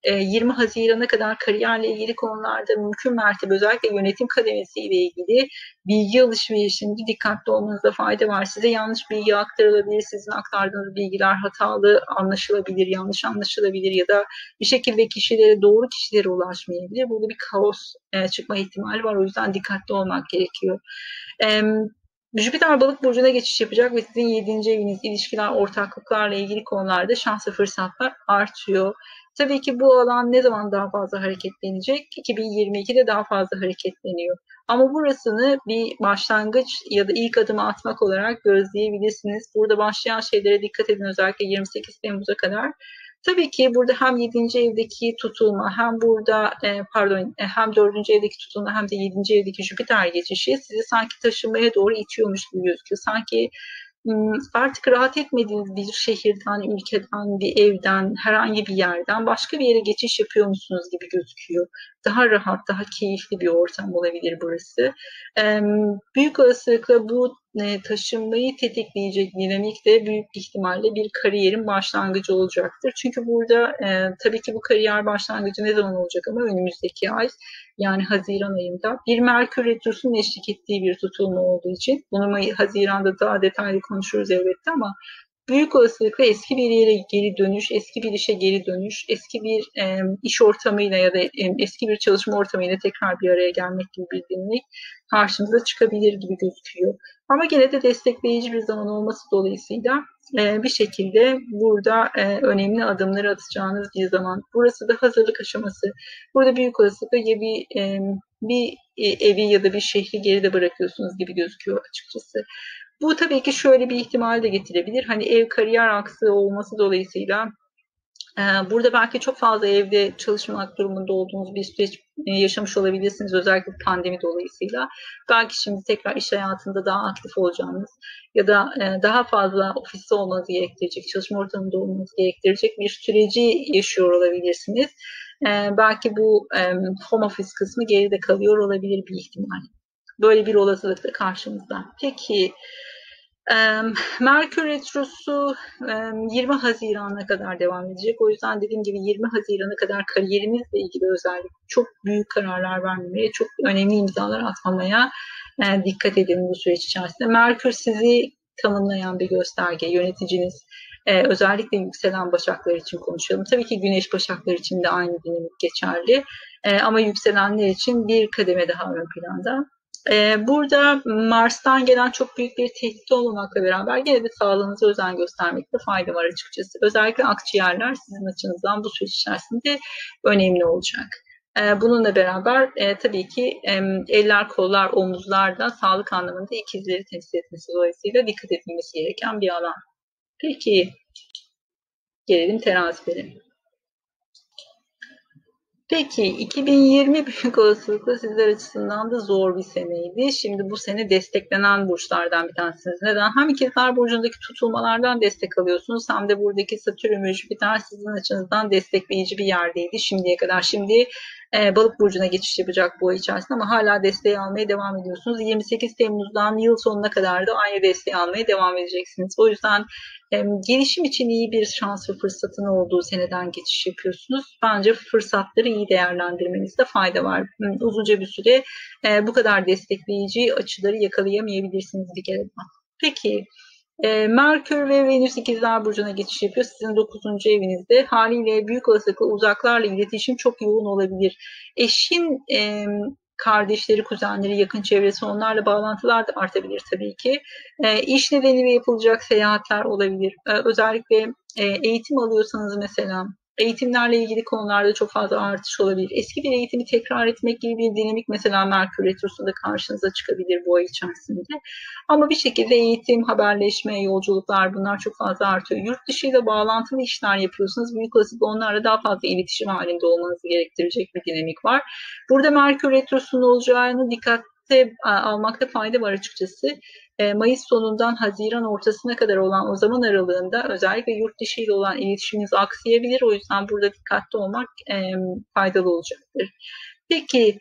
20 Haziran'a kadar kariyerle ilgili konularda mümkün mertebe özellikle yönetim kademesiyle ilgili bilgi alışverişinde dikkatli olmanızda fayda var. Size yanlış bilgi aktarılabilir, sizin aktardığınız bilgiler hatalı anlaşılabilir, yanlış anlaşılabilir ya da bir şekilde kişilere doğru kişilere ulaşmayabilir. Burada bir kaos çıkma ihtimali var. O yüzden dikkatli olmak gerekiyor. Jüpiter balık burcuna geçiş yapacak ve sizin 7. eviniz ilişkiler, ortaklıklarla ilgili konularda şans ve fırsatlar artıyor. Tabii ki bu alan ne zaman daha fazla hareketlenecek? 2022'de daha fazla hareketleniyor. Ama burasını bir başlangıç ya da ilk adımı atmak olarak gözleyebilirsiniz. Burada başlayan şeylere dikkat edin özellikle 28 Temmuz'a kadar. Tabii ki burada hem 7. evdeki tutulma hem burada e, pardon e, hem 4. evdeki tutulma hem de 7. evdeki Jüpiter geçişi sizi sanki taşınmaya doğru itiyormuş gibi gözüküyor. Sanki artık rahat etmediğiniz bir şehirden, ülkeden, bir evden, herhangi bir yerden başka bir yere geçiş yapıyor musunuz gibi gözüküyor. Daha rahat, daha keyifli bir ortam olabilir burası. Büyük olasılıkla bu e, taşınmayı tetikleyecek dinamik de büyük ihtimalle bir kariyerin başlangıcı olacaktır. Çünkü burada e, tabii ki bu kariyer başlangıcı ne zaman olacak ama önümüzdeki ay yani Haziran ayında bir Merkür Retrosu'nun eşlik ettiği bir tutulma olduğu için bunu Haziran'da daha detaylı konuşuruz elbette ama büyük olasılıkla eski bir yere geri dönüş, eski bir işe geri dönüş, eski bir e, iş ortamıyla ya da e, eski bir çalışma ortamıyla tekrar bir araya gelmek gibi bir dinamik karşımıza çıkabilir gibi gözüküyor. Ama gene de destekleyici bir zaman olması dolayısıyla e, bir şekilde burada e, önemli adımları atacağınız bir zaman. Burası da hazırlık aşaması. Burada büyük olasılıkla ya bir e, bir evi ya da bir şehri geride bırakıyorsunuz gibi gözüküyor açıkçası. Bu tabii ki şöyle bir ihtimal de getirebilir. Hani ev kariyer aksı olması dolayısıyla ee, burada belki çok fazla evde çalışmak durumunda olduğunuz bir süreç e, yaşamış olabilirsiniz özellikle pandemi dolayısıyla. Belki şimdi tekrar iş hayatında daha aktif olacağınız ya da e, daha fazla ofiste olmanızı gerektirecek, çalışma ortamında olmanızı gerektirecek bir süreci yaşıyor olabilirsiniz. e, belki bu e, home office kısmı geride kalıyor olabilir bir ihtimal. Böyle bir olasılık da karşımızda. Peki Merkür Retrosu 20 Haziran'a kadar devam edecek. O yüzden dediğim gibi 20 Haziran'a kadar kariyerimizle ilgili özellikle çok büyük kararlar vermemeye, çok önemli imzalar atmamaya dikkat edin bu süreç içerisinde. Merkür sizi tanımlayan bir gösterge, yöneticiniz. özellikle yükselen başaklar için konuşalım. Tabii ki güneş başaklar için de aynı dinamik geçerli. ama yükselenler için bir kademe daha ön planda. Ee, burada Mars'tan gelen çok büyük bir tehdit olmamakla beraber gene de sağlığınıza özen göstermekte fayda var açıkçası. Özellikle akciğerler sizin açınızdan bu süreç içerisinde önemli olacak. Ee, bununla beraber e, tabii ki eller, kollar, omuzlar da sağlık anlamında ikizleri temsil etmesi dolayısıyla dikkat edilmesi gereken bir alan. Peki gelelim terazilere. Peki 2020 büyük olasılıkla sizler açısından da zor bir seneydi. Şimdi bu sene desteklenen burçlardan bir tanesiniz. Neden? Hem ikizler burcundaki tutulmalardan destek alıyorsunuz hem de buradaki Satürn Jüpiter sizin açınızdan destekleyici bir yerdeydi şimdiye kadar. Şimdi e, balık burcuna geçiş yapacak bu ay içerisinde ama hala desteği almaya devam ediyorsunuz. 28 Temmuz'dan yıl sonuna kadar da aynı desteği almaya devam edeceksiniz. O yüzden e, gelişim için iyi bir şans ve fırsatın olduğu seneden geçiş yapıyorsunuz. Bence fırsatları iyi değerlendirmenizde fayda var. Uzunca bir süre e, bu kadar destekleyici açıları yakalayamayabilirsiniz bir kere. Peki e, Merkür ve Venüs ikizler burcuna geçiş yapıyor. Sizin 9. evinizde. Haliyle büyük olasılıkla uzaklarla iletişim çok yoğun olabilir. Eşin e, kardeşleri, kuzenleri, yakın çevresi onlarla bağlantılar da artabilir tabii ki. E, iş nedeniyle yapılacak seyahatler olabilir. E, özellikle e, eğitim alıyorsanız mesela eğitimlerle ilgili konularda çok fazla artış olabilir. Eski bir eğitimi tekrar etmek gibi bir dinamik mesela Merkür Retrosu'nda karşınıza çıkabilir bu ay içerisinde. Ama bir şekilde eğitim, haberleşme, yolculuklar bunlar çok fazla artıyor. Yurt dışıyla bağlantılı işler yapıyorsunuz. Büyük olasılıkla onlarla daha fazla iletişim halinde olmanızı gerektirecek bir dinamik var. Burada Merkür Retrosu'nun olacağını dikkat almakta fayda var açıkçası. E, Mayıs sonundan Haziran ortasına kadar olan o zaman aralığında özellikle yurt dışı ile olan iletişiminiz aksayabilir. O yüzden burada dikkatli olmak faydalı olacaktır. Peki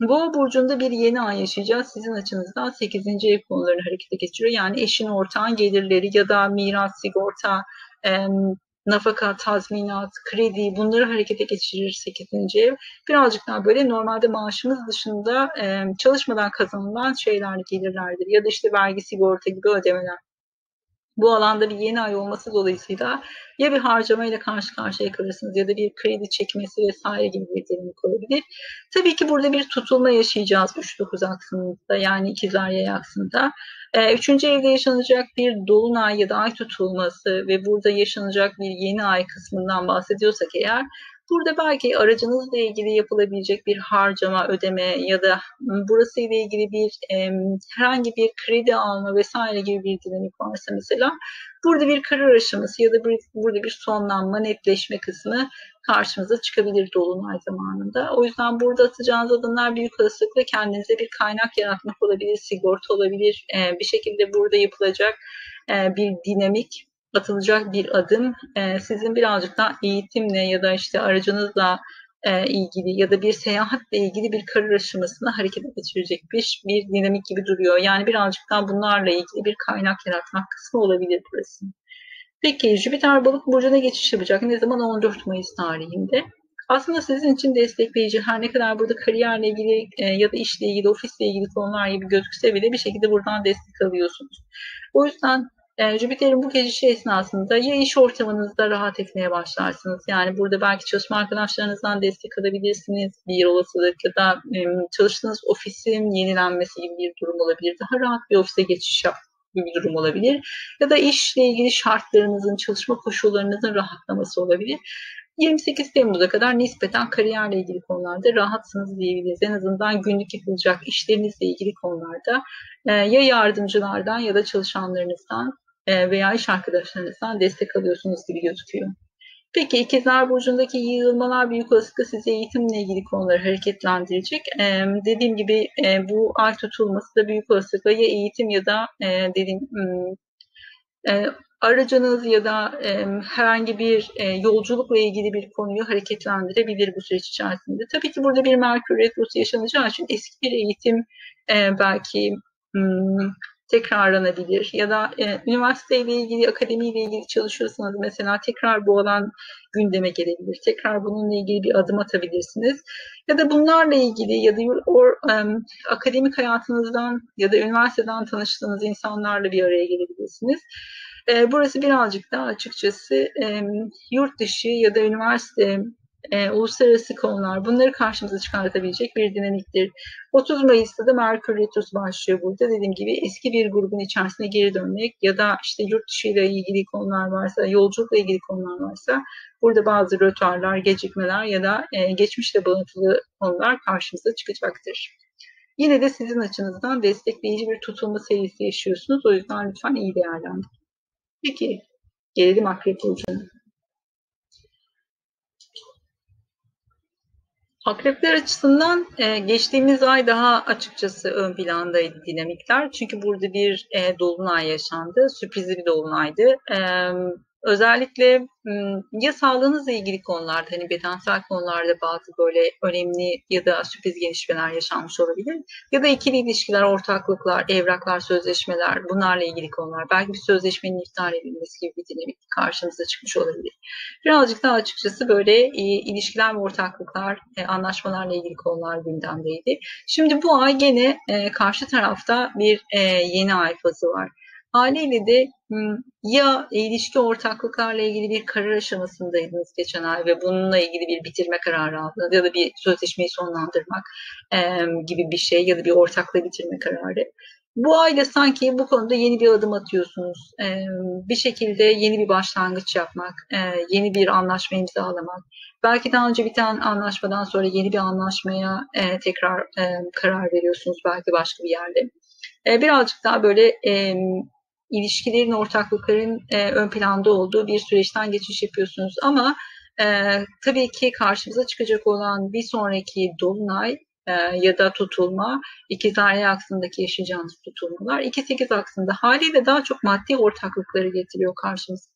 Boğa burcunda bir yeni ay yaşayacağız. Sizin açınızdan 8. ev konularını harekete geçiriyor. Yani eşin ortağın gelirleri ya da miras, sigorta, nafaka, tazminat, kredi bunları harekete geçirir 8. ev. Birazcık daha böyle normalde maaşımız dışında çalışmadan kazanılan şeyler gelirlerdir. Ya da işte vergi, sigorta gibi ödemeler. Bu alanda bir yeni ay olması dolayısıyla ya bir harcamayla karşı karşıya kalırsınız ya da bir kredi çekmesi vesaire gibi bir dinamik olabilir. Tabii ki burada bir tutulma yaşayacağız 3-9 aksında yani ikizler yay aksında. Ee, üçüncü evde yaşanacak bir dolunay ya da ay tutulması ve burada yaşanacak bir yeni ay kısmından bahsediyorsak eğer Burada belki aracınızla ilgili yapılabilecek bir harcama, ödeme ya da burası ile ilgili bir e, herhangi bir kredi alma vesaire gibi bir dinamik varsa mesela burada bir karar aşaması ya da bir, burada bir sonlanma, netleşme kısmı karşımıza çıkabilir dolunay zamanında. O yüzden burada atacağınız adımlar büyük olasılıkla kendinize bir kaynak yaratmak olabilir, sigorta olabilir. Bir şekilde burada yapılacak bir dinamik atılacak bir adım e, sizin birazcık daha eğitimle ya da işte aracınızla e, ilgili ya da bir seyahatle ilgili bir karar aşamasını harekete geçirecek bir, bir dinamik gibi duruyor. Yani birazcık daha bunlarla ilgili bir kaynak yaratmak kısmı olabilir burası. Peki Jüpiter balık burcuna geçiş yapacak. Ne zaman? 14 Mayıs tarihinde. Aslında sizin için destekleyici her ne kadar burada kariyerle ilgili e, ya da işle ilgili, ofisle ilgili konular gibi gözükse bile bir şekilde buradan destek alıyorsunuz. O yüzden e, Jüpiter'in bu geçişi esnasında ya iş ortamınızda rahat etmeye başlarsınız. Yani burada belki çalışma arkadaşlarınızdan destek alabilirsiniz. Bir olasılık ya da çalıştığınız ofisin yenilenmesi gibi bir durum olabilir. Daha rahat bir ofise geçiş yap gibi bir durum olabilir. Ya da işle ilgili şartlarınızın, çalışma koşullarınızın rahatlaması olabilir. 28 Temmuz'a kadar nispeten kariyerle ilgili konularda rahatsınız diyebiliriz. En azından günlük yapılacak işlerinizle ilgili konularda e, ya yardımcılardan ya da çalışanlarınızdan e, veya iş arkadaşlarınızdan destek alıyorsunuz gibi gözüküyor. Peki ikizler burcundaki yığılmalar büyük olasılıkla size eğitimle ilgili konuları hareketlendirecek. Ee, dediğim gibi e, bu ay tutulması da büyük olasılıkla ya eğitim ya da e, dediğim e, aracınız ya da e, herhangi bir e, yolculukla ilgili bir konuyu hareketlendirebilir bu süreç içerisinde. Tabii ki burada bir Merkür Retrosu yaşanacağı için eski bir eğitim e, belki tekrarlanabilir ya da e, üniversiteyle ilgili, akademiyle ilgili çalışıyorsanız mesela tekrar bu alan gündeme gelebilir. Tekrar bununla ilgili bir adım atabilirsiniz. Ya da bunlarla ilgili ya da or, um, akademik hayatınızdan ya da üniversiteden tanıştığınız insanlarla bir araya gelebilirsiniz. E, burası birazcık daha açıkçası e, yurt dışı ya da üniversite e, uluslararası konular bunları karşımıza çıkartabilecek bir dinamiktir. 30 Mayıs'ta da Merkür Retrosu başlıyor burada. Dediğim gibi eski bir grubun içerisine geri dönmek ya da işte yurt dışı ile ilgili konular varsa, yolculukla ilgili konular varsa burada bazı rötarlar, gecikmeler ya da e, geçmişle bağıntılı konular karşımıza çıkacaktır. Yine de sizin açınızdan destekleyici bir tutulma serisi yaşıyorsunuz. O yüzden lütfen iyi değerlendirin. Peki, gelelim Akrep Burcu'na. Akrepler açısından e, geçtiğimiz ay daha açıkçası ön plandaydı dinamikler. Çünkü burada bir e, dolunay yaşandı. Sürprizli bir dolunaydı. E, özellikle ya sağlığınızla ilgili konularda hani bedensel konularda bazı böyle önemli ya da sürpriz gelişmeler yaşanmış olabilir. Ya da ikili ilişkiler, ortaklıklar, evraklar, sözleşmeler bunlarla ilgili konular. Belki bir sözleşmenin iptal edilmesi gibi bir dinamik karşınıza çıkmış olabilir. Birazcık daha açıkçası böyle ilişkiler ve ortaklıklar, e, anlaşmalarla ilgili konular gündemdeydi. Şimdi bu ay gene e, karşı tarafta bir e, yeni ay fazı var. Haliyle de ya ilişki ortaklıklarla ilgili bir karar aşamasındaydınız geçen ay ve bununla ilgili bir bitirme kararı aldınız ya da bir sözleşmeyi sonlandırmak gibi bir şey ya da bir ortaklığı bitirme kararı. Bu ayda sanki bu konuda yeni bir adım atıyorsunuz. Bir şekilde yeni bir başlangıç yapmak, yeni bir anlaşma imzalamak. Belki daha önce biten anlaşmadan sonra yeni bir anlaşmaya tekrar karar veriyorsunuz belki başka bir yerde. Birazcık daha böyle ilişkilerin, ortaklıkların e, ön planda olduğu bir süreçten geçiş yapıyorsunuz. Ama e, tabii ki karşımıza çıkacak olan bir sonraki dolunay e, ya da tutulma, ikizler aksındaki yaşayacağınız tutulmalar, 2-8 aksında haliyle daha çok maddi ortaklıkları getiriyor karşımıza.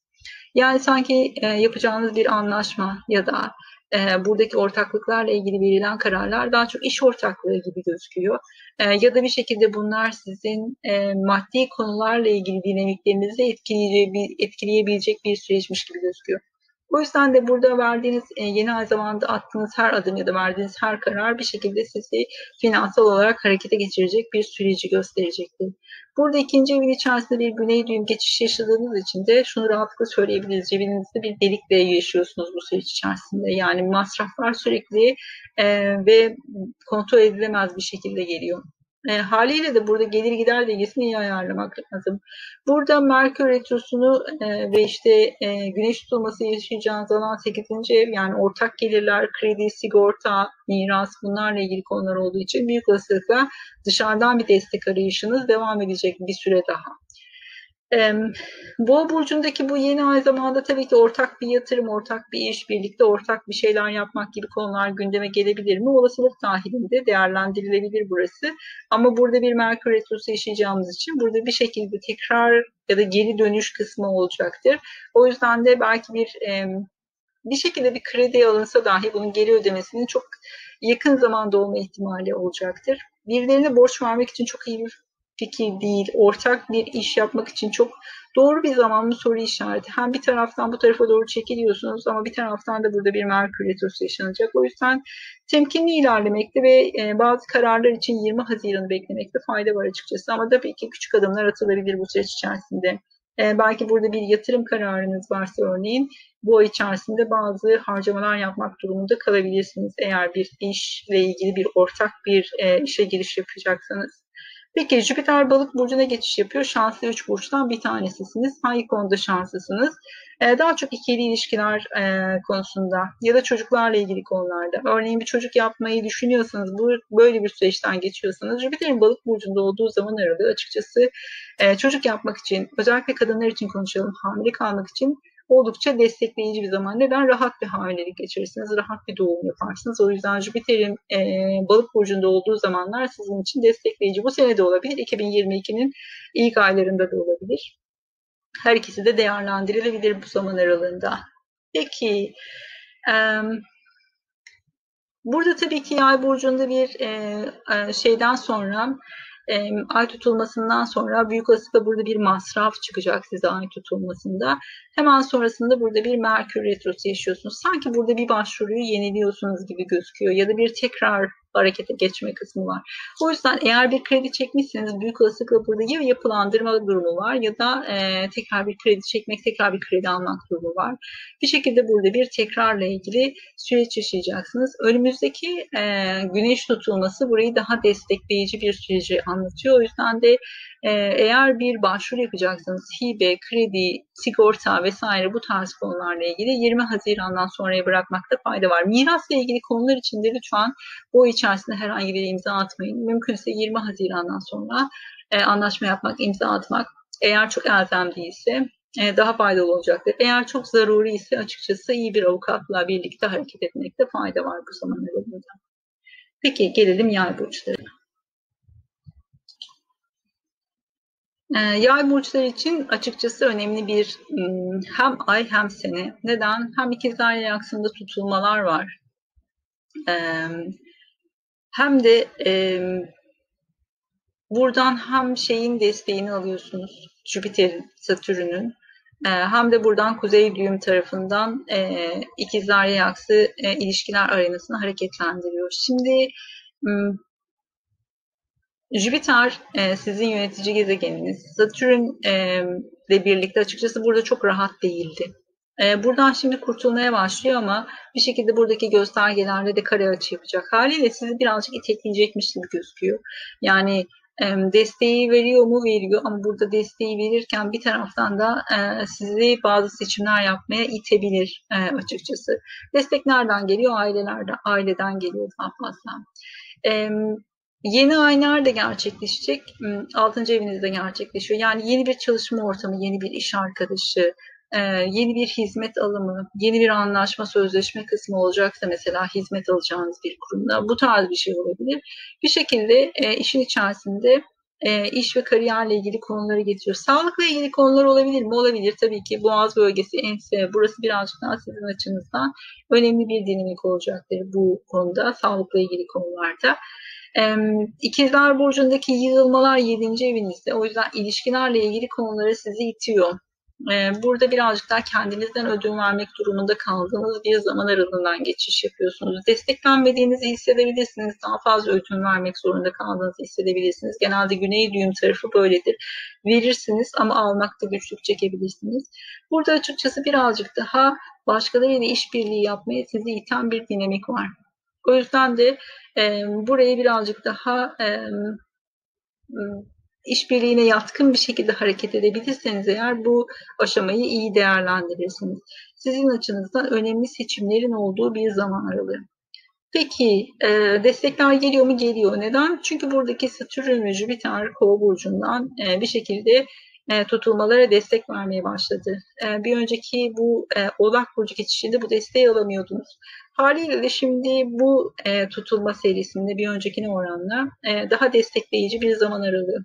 Yani sanki e, yapacağınız bir anlaşma ya da e, buradaki ortaklıklarla ilgili verilen kararlar daha çok iş ortaklığı gibi gözüküyor. E, ya da bir şekilde bunlar sizin e, maddi konularla ilgili dinamiklerinizi etkileyebilecek bir süreçmiş gibi gözüküyor. O yüzden de burada verdiğiniz e, yeni ay zamanda attığınız her adım ya da verdiğiniz her karar bir şekilde sizi finansal olarak harekete geçirecek bir süreci gösterecektir. Burada ikinci evin içerisinde bir güney düğüm geçiş yaşadığınız için de şunu rahatlıkla söyleyebiliriz. Cebinizde bir delikle yaşıyorsunuz bu süreç içerisinde. Yani masraflar sürekli e, ve kontrol edilemez bir şekilde geliyor. E, haliyle de burada gelir gider dengesini iyi ayarlamak lazım. Burada Merkür Retrosu'nu e, ve işte e, Güneş tutulması yaşayacağınız alan 8. ev yani ortak gelirler, kredi, sigorta, miras bunlarla ilgili konular olduğu için büyük olasılıkla dışarıdan bir destek arayışınız devam edecek bir süre daha. Boğa burcundaki bu yeni ay zamanda tabii ki ortak bir yatırım, ortak bir iş, birlikte ortak bir şeyler yapmak gibi konular gündeme gelebilir mi? Olasılık dahilinde değerlendirilebilir burası. Ama burada bir Merkür Retrosu yaşayacağımız için burada bir şekilde tekrar ya da geri dönüş kısmı olacaktır. O yüzden de belki bir bir şekilde bir kredi alınsa dahi bunun geri ödemesinin çok yakın zamanda olma ihtimali olacaktır. Birilerine borç vermek için çok iyi bir fikir değil, ortak bir iş yapmak için çok doğru bir zaman mı soru işareti. Hem bir taraftan bu tarafa doğru çekiliyorsunuz ama bir taraftan da burada bir Merkür Retrosu yaşanacak. O yüzden temkinli ilerlemekte ve e, bazı kararlar için 20 Haziran'ı beklemekte fayda var açıkçası. Ama tabii ki küçük adımlar atılabilir bu süreç içerisinde. E, belki burada bir yatırım kararınız varsa örneğin bu ay içerisinde bazı harcamalar yapmak durumunda kalabilirsiniz. Eğer bir işle ilgili bir ortak bir e, işe giriş yapacaksanız. Peki Jüpiter balık burcuna geçiş yapıyor. Şanslı 3 burçtan bir tanesisiniz. Hangi konuda şanslısınız? Ee, daha çok ikili ilişkiler e, konusunda ya da çocuklarla ilgili konularda. Örneğin bir çocuk yapmayı düşünüyorsanız, bu böyle bir süreçten geçiyorsanız Jüpiter'in balık burcunda olduğu zaman aralığı açıkçası e, çocuk yapmak için, özellikle kadınlar için konuşalım, hamile kalmak için oldukça destekleyici bir zaman. Neden? Rahat bir hamilelik geçirirsiniz, rahat bir doğum yaparsınız. O yüzden Jüpiter'in e, balık burcunda olduğu zamanlar sizin için destekleyici. Bu sene de olabilir, 2022'nin ilk aylarında da olabilir. Her ikisi de değerlendirilebilir bu zaman aralığında. Peki, burada tabii ki yay burcunda bir şeyden sonra e, ay tutulmasından sonra büyük olasılıkla burada bir masraf çıkacak size ay tutulmasında. Hemen sonrasında burada bir Merkür Retrosu yaşıyorsunuz. Sanki burada bir başvuruyu yeniliyorsunuz gibi gözüküyor ya da bir tekrar harekete geçme kısmı var. O yüzden eğer bir kredi çekmişseniz büyük olasılıkla burada ya yapılandırma durumu var ya da e, tekrar bir kredi çekmek, tekrar bir kredi almak durumu var. Bir şekilde burada bir tekrarla ilgili süreç yaşayacaksınız. Önümüzdeki e, güneş tutulması burayı daha destekleyici bir süreci anlatıyor. O yüzden de eğer bir başvuru yapacaksanız hibe, kredi, sigorta vesaire bu tarz konularla ilgili 20 Haziran'dan sonraya bırakmakta fayda var. Mirasla ilgili konular için de lütfen bu içerisinde herhangi bir imza atmayın. Mümkünse 20 Haziran'dan sonra e, anlaşma yapmak, imza atmak eğer çok elzem değilse e, daha faydalı olacaktır. Eğer çok zaruri ise açıkçası iyi bir avukatla birlikte hareket etmekte fayda var bu zaman. Peki gelelim yay burçlarına. Yay burçları için açıkçası önemli bir hem ay hem sene. Neden? Hem ikizler yay tutulmalar var. E, hem de buradan hem şeyin desteğini alıyorsunuz. Jüpiter'in, Satürn'ün e, hem de buradan kuzey düğüm tarafından e, ikizler yaksı e, ilişkiler arenasını hareketlendiriyor. Şimdi Jüpiter e, sizin yönetici gezegeniniz. Satürn e, ile birlikte açıkçası burada çok rahat değildi. E, buradan şimdi kurtulmaya başlıyor ama bir şekilde buradaki göstergelerde de kare açı yapacak. Haliyle sizi birazcık itekleyecekmiş gibi gözüküyor. Yani e, desteği veriyor mu veriyor ama burada desteği verirken bir taraftan da e, sizi bazı seçimler yapmaya itebilir e, açıkçası. Destek nereden geliyor? Ailelerden, aileden geliyor daha fazla. Yeni ay nerede gerçekleşecek? Hmm, altıncı evinizde gerçekleşiyor. Yani yeni bir çalışma ortamı, yeni bir iş arkadaşı, e, yeni bir hizmet alımı, yeni bir anlaşma, sözleşme kısmı olacaksa mesela hizmet alacağınız bir kurumda bu tarz bir şey olabilir. Bir şekilde e, işin içerisinde e, iş ve kariyerle ilgili konuları getiriyor. Sağlıkla ilgili konular olabilir mi? Olabilir tabii ki. Boğaz bölgesi, ense, burası birazcık daha sizin açınızdan önemli bir dinamik olacaktır bu konuda, sağlıkla ilgili konularda. İkizler Burcu'ndaki yığılmalar 7. evinizde. O yüzden ilişkilerle ilgili konuları sizi itiyor. Burada birazcık daha kendinizden ödün vermek durumunda kaldığınız bir zaman aralığından geçiş yapıyorsunuz. Desteklenmediğinizi hissedebilirsiniz. Daha fazla ödün vermek zorunda kaldığınızı hissedebilirsiniz. Genelde güney düğüm tarafı böyledir. Verirsiniz ama almakta güçlük çekebilirsiniz. Burada açıkçası birazcık daha başkalarıyla işbirliği yapmaya sizi iten bir dinamik var. O yüzden de e, burayı birazcık daha e, işbirliğine yatkın bir şekilde hareket edebilirseniz eğer bu aşamayı iyi değerlendirirsiniz. Sizin açınızdan önemli seçimlerin olduğu bir zaman aralığı. Peki e, destekler geliyor mu? Geliyor. Neden? Çünkü buradaki Satürn ve Jüpiter kova burcundan e, bir şekilde e, tutulmalara destek vermeye başladı. E, bir önceki bu e, Oğlak Burcu geçişinde bu desteği alamıyordunuz. Haliyle de şimdi bu e, tutulma serisinde bir öncekine oranla e, daha destekleyici bir zaman aralığı.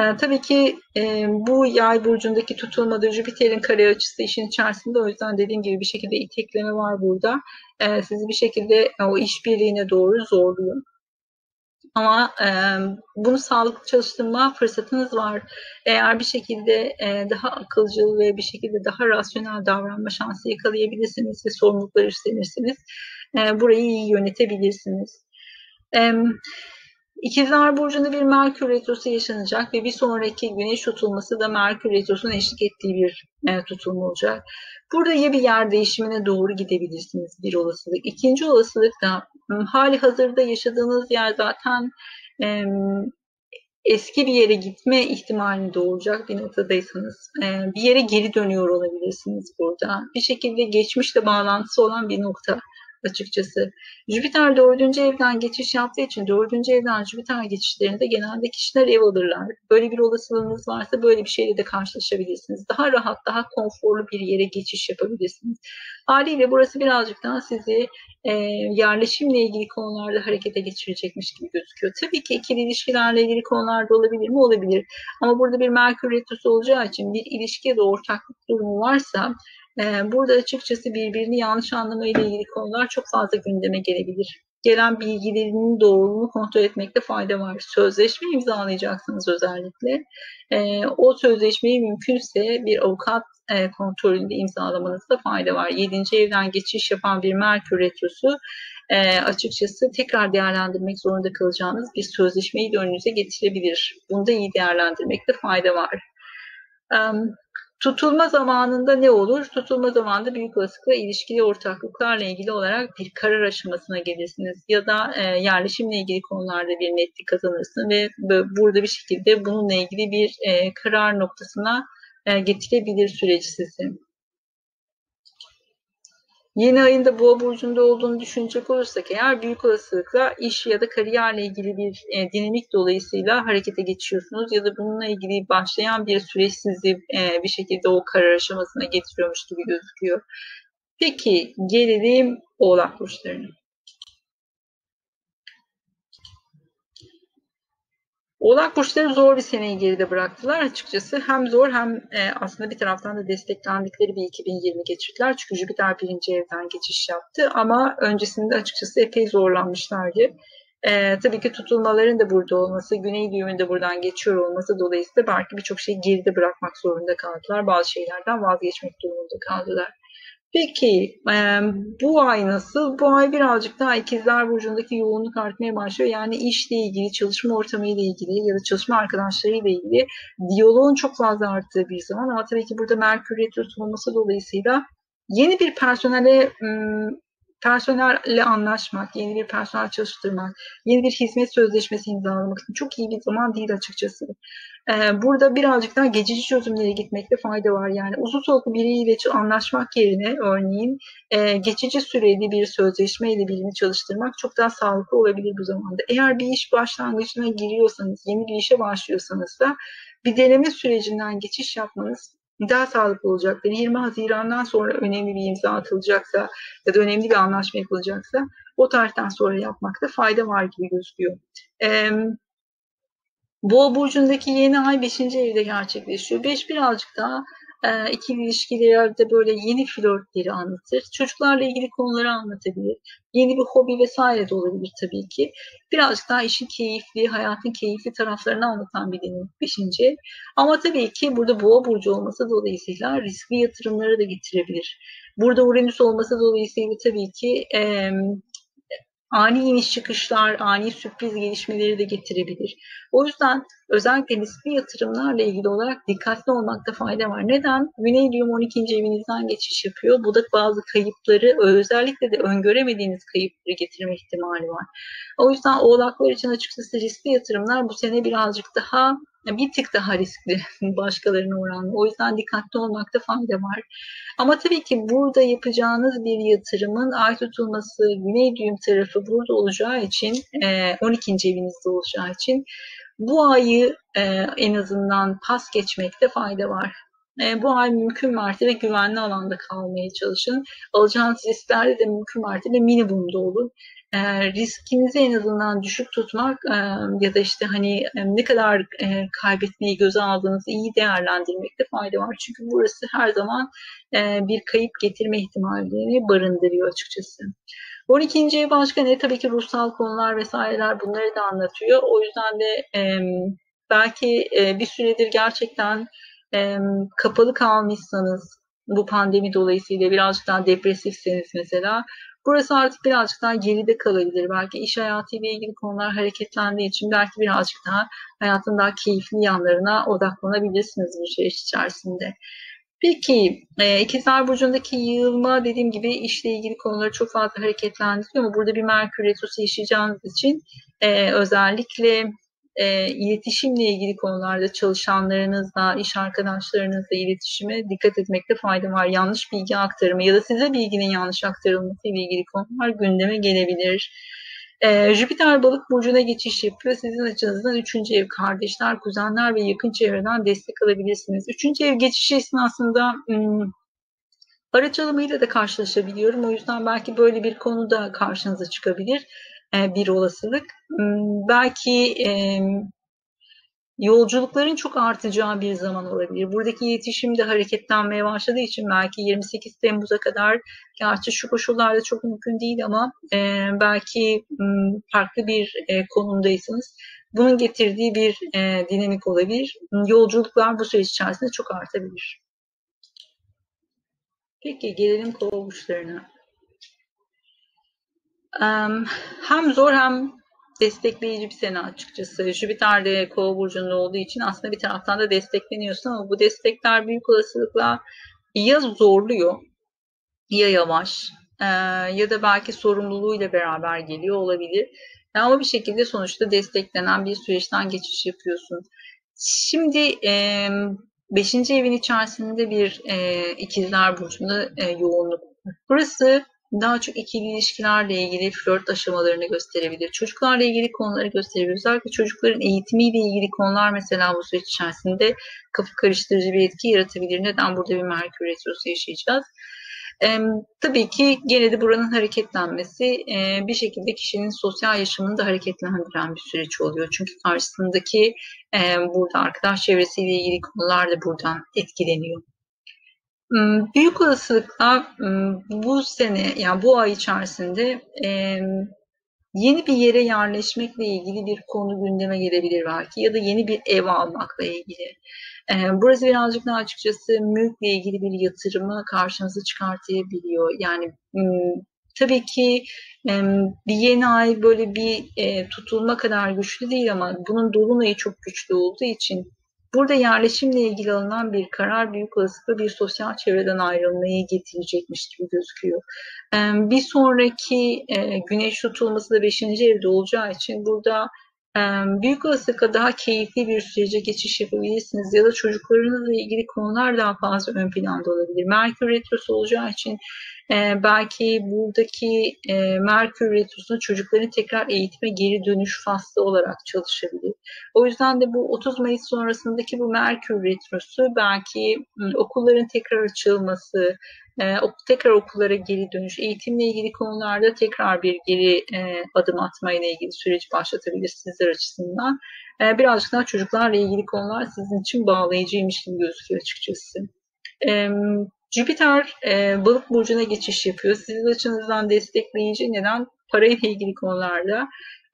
E, tabii ki e, bu yay burcundaki tutulmada Jüpiter'in kare açısı işin içerisinde o yüzden dediğim gibi bir şekilde itekleme var burada. E, sizi bir şekilde e, o işbirliğine doğru zorluyor. Ama e, bunu sağlıklı çalıştırma fırsatınız var. Eğer bir şekilde e, daha akılcıl ve bir şekilde daha rasyonel davranma şansı yakalayabilirsiniz ve sorumlulukları üstlenirsiniz. E, burayı iyi yönetebilirsiniz. E, İkizler Burcu'nda bir Merkür Retrosu yaşanacak ve bir sonraki güneş tutulması da Merkür Retrosu'nun eşlik ettiği bir e, tutulma olacak. Burada ya bir yer değişimine doğru gidebilirsiniz bir olasılık. İkinci olasılık da hali hazırda yaşadığınız yer zaten e, eski bir yere gitme ihtimalini doğuracak bir noktadaysanız e, bir yere geri dönüyor olabilirsiniz burada. Bir şekilde geçmişle bağlantısı olan bir nokta açıkçası. Jüpiter dördüncü evden geçiş yaptığı için dördüncü evden Jüpiter geçişlerinde genelde kişiler ev alırlar. Böyle bir olasılığınız varsa böyle bir şeyle de karşılaşabilirsiniz. Daha rahat, daha konforlu bir yere geçiş yapabilirsiniz. Haliyle burası birazcık daha sizi e, yerleşimle ilgili konularda harekete geçirecekmiş gibi gözüküyor. Tabii ki ikili ilişkilerle ilgili konularda olabilir mi? Olabilir. Ama burada bir Merkür Retrosu olacağı için bir ilişki ya da ortaklık durumu varsa burada açıkçası birbirini yanlış anlamayla ilgili konular çok fazla gündeme gelebilir. Gelen bilgilerinin doğruluğunu kontrol etmekte fayda var. Sözleşme imzalayacaksınız özellikle. E, o sözleşmeyi mümkünse bir avukat e, kontrolünde imzalamanızda fayda var. 7. evden geçiş yapan bir Merkür Retrosu e, açıkçası tekrar değerlendirmek zorunda kalacağınız bir sözleşmeyi de önünüze getirebilir. Bunu da iyi değerlendirmekte fayda var. Tutulma zamanında ne olur? Tutulma zamanında büyük olasılıkla ilişkili ortaklıklarla ilgili olarak bir karar aşamasına gelirsiniz. Ya da e, yerleşimle ilgili konularda bir netlik kazanırsınız ve burada bir şekilde bununla ilgili bir e, karar noktasına e, getirebilir süreci sizi. Yeni ayında boğa burcunda olduğunu düşünecek olursak eğer büyük olasılıkla iş ya da kariyerle ilgili bir e, dinamik dolayısıyla harekete geçiyorsunuz ya da bununla ilgili başlayan bir süreç sizi e, bir şekilde o karar aşamasına getiriyormuş gibi gözüküyor. Peki gelelim oğlak burçlarına. Oğlak burçları zor bir seneyi geride bıraktılar açıkçası. Hem zor hem e, aslında bir taraftan da desteklendikleri bir 2020 geçirdiler. Çünkü Jüpiter birinci evden geçiş yaptı ama öncesinde açıkçası epey zorlanmışlardı. E, tabii ki tutulmaların da burada olması, güney düğümün de buradan geçiyor olması dolayısıyla belki birçok şeyi geride bırakmak zorunda kaldılar. Bazı şeylerden vazgeçmek durumunda kaldılar. Peki bu ay nasıl? Bu ay birazcık daha ikizler burcundaki yoğunluk artmaya başlıyor. Yani işle ilgili, çalışma ortamıyla ilgili ya da çalışma arkadaşlarıyla ilgili diyaloğun çok fazla arttığı bir zaman. Ama tabii ki burada Merkür Retrosu olması dolayısıyla yeni bir personele personelle anlaşmak, yeni bir personel çalıştırmak, yeni bir hizmet sözleşmesi imzalamak için çok iyi bir zaman değil açıkçası. Ee, burada birazcık daha geçici çözümlere gitmekte fayda var. Yani uzun soluklu biriyle anlaşmak yerine örneğin e, geçici süreli bir sözleşmeyle birini çalıştırmak çok daha sağlıklı olabilir bu zamanda. Eğer bir iş başlangıcına giriyorsanız, yeni bir işe başlıyorsanız da bir deneme sürecinden geçiş yapmanız daha sağlıklı olacaktır. 20 Haziran'dan sonra önemli bir imza atılacaksa ya da önemli bir anlaşma yapılacaksa o tarihten sonra yapmakta fayda var gibi gözüküyor. Ee, Boğa burcundaki yeni ay 5. evde gerçekleşiyor. 5 birazcık daha e, ikili ilişkilerde böyle yeni flörtleri anlatır. Çocuklarla ilgili konuları anlatabilir. Yeni bir hobi vesaire de olabilir tabii ki. Birazcık daha işin keyifli, hayatın keyifli taraflarını anlatan bir deneyim. Beşinci. Ama tabii ki burada boğa burcu olması dolayısıyla riskli yatırımları da getirebilir. Burada Uranüs olması dolayısıyla tabii ki e, ani iniş çıkışlar, ani sürpriz gelişmeleri de getirebilir. O yüzden özellikle riskli yatırımlarla ilgili olarak dikkatli olmakta fayda var. Neden? Güney düğüm 12. evinizden geçiş yapıyor. Bu da bazı kayıpları, özellikle de öngöremediğiniz kayıpları getirme ihtimali var. O yüzden oğlaklar için açıkçası riskli yatırımlar bu sene birazcık daha bir tık daha riskli [laughs] başkalarına oranla. O yüzden dikkatli olmakta fayda var. Ama tabii ki burada yapacağınız bir yatırımın ay tutulması güney düğüm tarafı burada olacağı için 12. evinizde olacağı için bu ayı en azından pas geçmekte fayda var. Bu ay mümkün mertebe güvenli alanda kalmaya çalışın. Alacağınız risklerde de mümkün mertebe minimumda olun e, riskinizi en azından düşük tutmak e, ya da işte hani e, ne kadar e, kaybetmeyi göze aldığınızı iyi değerlendirmekte fayda var. Çünkü burası her zaman e, bir kayıp getirme ihtimalini barındırıyor açıkçası. 12. ev başkanı tabii ki ruhsal konular vesaireler bunları da anlatıyor. O yüzden de e, belki e, bir süredir gerçekten e, kapalı kalmışsanız bu pandemi dolayısıyla birazcık daha depresifseniz mesela Burası artık birazcık daha geride kalabilir. Belki iş hayatıyla ilgili konular hareketlendiği için belki birazcık daha hayatın daha keyifli yanlarına odaklanabilirsiniz bu süreç içerisinde. Peki e, İkizler Burcu'ndaki yığılma dediğim gibi işle ilgili konuları çok fazla hareketlendiriyor ama burada bir Merkür Retrosu yaşayacağınız için e, özellikle e, iletişimle ilgili konularda çalışanlarınızla, iş arkadaşlarınızla iletişime dikkat etmekte fayda var. Yanlış bilgi aktarımı ya da size bilginin yanlış aktarılması ile ilgili konular gündeme gelebilir. E, Jüpiter balık burcuna geçiş yapıyor. Sizin açınızdan üçüncü ev kardeşler, kuzenler ve yakın çevreden destek alabilirsiniz. Üçüncü ev geçişi esnasında hmm, araç alımıyla da karşılaşabiliyorum. O yüzden belki böyle bir konu da karşınıza çıkabilir. E, bir olasılık. Hmm, belki e, yolculukların çok artacağı bir zaman olabilir. Buradaki iletişim de hareketlenmeye başladığı için belki 28 Temmuz'a kadar gerçi şu koşullarda çok mümkün değil ama e, belki hmm, farklı bir konumdaysanız bunun getirdiği bir dinamik olabilir. Yolculuklar bu süreç içerisinde çok artabilir. Peki gelelim kova. Hem zor hem destekleyici bir sene açıkçası. Jüpiter de kova burcunda olduğu için aslında bir taraftan da destekleniyorsun ama bu destekler büyük olasılıkla ya zorluyor ya yavaş ya da belki sorumluluğuyla beraber geliyor olabilir. Ama bir şekilde sonuçta desteklenen bir süreçten geçiş yapıyorsun. Şimdi Beşinci evin içerisinde bir e, ikizler burcunda e, yoğunluk. Burası daha çok ikili ilişkilerle ilgili flört aşamalarını gösterebilir. Çocuklarla ilgili konuları gösterebilir. Özellikle çocukların eğitimiyle ilgili konular mesela bu süreç içerisinde kafa karıştırıcı bir etki yaratabilir. Neden burada bir Merkür Retrosu yaşayacağız? E, tabii ki gene de buranın hareketlenmesi e, bir şekilde kişinin sosyal yaşamını da hareketlendiren bir süreç oluyor. Çünkü karşısındaki e, burada arkadaş çevresiyle ilgili konular da buradan etkileniyor. Büyük olasılıkla bu sene yani bu ay içerisinde yeni bir yere yerleşmekle ilgili bir konu gündeme gelebilir belki ya da yeni bir ev almakla ilgili. Burası birazcık daha açıkçası mülkle ilgili bir yatırımı karşınıza çıkartabiliyor. Yani tabii ki bir yeni ay böyle bir tutulma kadar güçlü değil ama bunun dolunayı çok güçlü olduğu için Burada yerleşimle ilgili alınan bir karar büyük olasılıkla bir sosyal çevreden ayrılmayı getirecekmiş gibi gözüküyor. Bir sonraki güneş tutulması da 5. evde olacağı için burada büyük olasılıkla daha keyifli bir sürece geçiş yapabilirsiniz ya da çocuklarınızla ilgili konular daha fazla ön planda olabilir. Merkür Retrosu olacağı için e, belki buradaki e, Merkür Retrosu'nda çocukların tekrar eğitime geri dönüş faslı olarak çalışabilir. O yüzden de bu 30 Mayıs sonrasındaki bu Merkür Retrosu belki okulların tekrar açılması, e, tekrar okullara geri dönüş, eğitimle ilgili konularda tekrar bir geri e, adım atmayla ilgili süreci başlatabilir sizler açısından. E, birazcık daha çocuklarla ilgili konular sizin için bağlayıcıymış gibi gözüküyor açıkçası. E, Jüpiter e, balık burcuna geçiş yapıyor. Sizin açınızdan destekleyici neden? Parayla ilgili konularda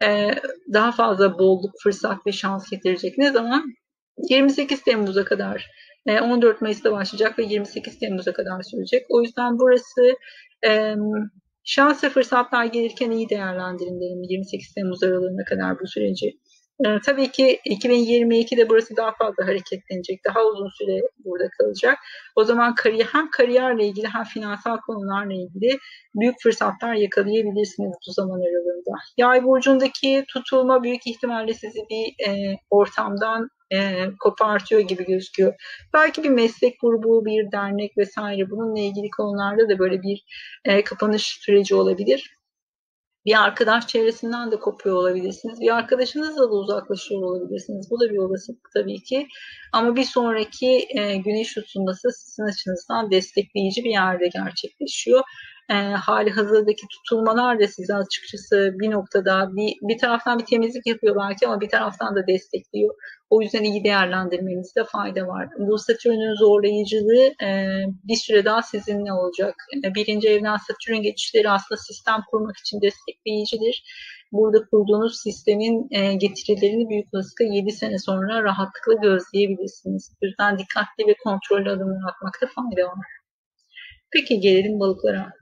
e, daha fazla bolluk, fırsat ve şans getirecek. Ne zaman? 28 Temmuz'a kadar 14 Mayıs'ta başlayacak ve 28 Temmuz'a kadar sürecek. O yüzden burası e, şans ve fırsatlar gelirken iyi değerlendirin derim 28 Temmuz aralığına kadar bu süreci. E, tabii ki 2022'de burası daha fazla hareketlenecek. Daha uzun süre burada kalacak. O zaman kariyer, hem kariyerle ilgili hem finansal konularla ilgili büyük fırsatlar yakalayabilirsiniz bu zaman aralığında. Yay burcundaki tutulma büyük ihtimalle sizi bir e, ortamdan e, kopartıyor gibi gözüküyor. Belki bir meslek grubu, bir dernek vesaire bununla ilgili konularda da böyle bir e, kapanış süreci olabilir. Bir arkadaş çevresinden de kopuyor olabilirsiniz. Bir arkadaşınızla da uzaklaşıyor olabilirsiniz. Bu da bir olasılık tabii ki. Ama bir sonraki e, güneş tutulması sizin açınızdan destekleyici bir yerde gerçekleşiyor e, hali hazırdaki tutulmalar da size açıkçası bir noktada bir, bir taraftan bir temizlik yapıyor belki ama bir taraftan da destekliyor. O yüzden iyi değerlendirmenizde fayda var. Bu Satürn'ün zorlayıcılığı e, bir süre daha sizinle olacak. E, birinci evden Satürn geçişleri aslında sistem kurmak için destekleyicidir. Burada kurduğunuz sistemin e, getirilerini büyük olasılıkla 7 sene sonra rahatlıkla gözleyebilirsiniz. O yüzden dikkatli ve kontrollü adımlar atmakta fayda var. Peki gelelim balıklara.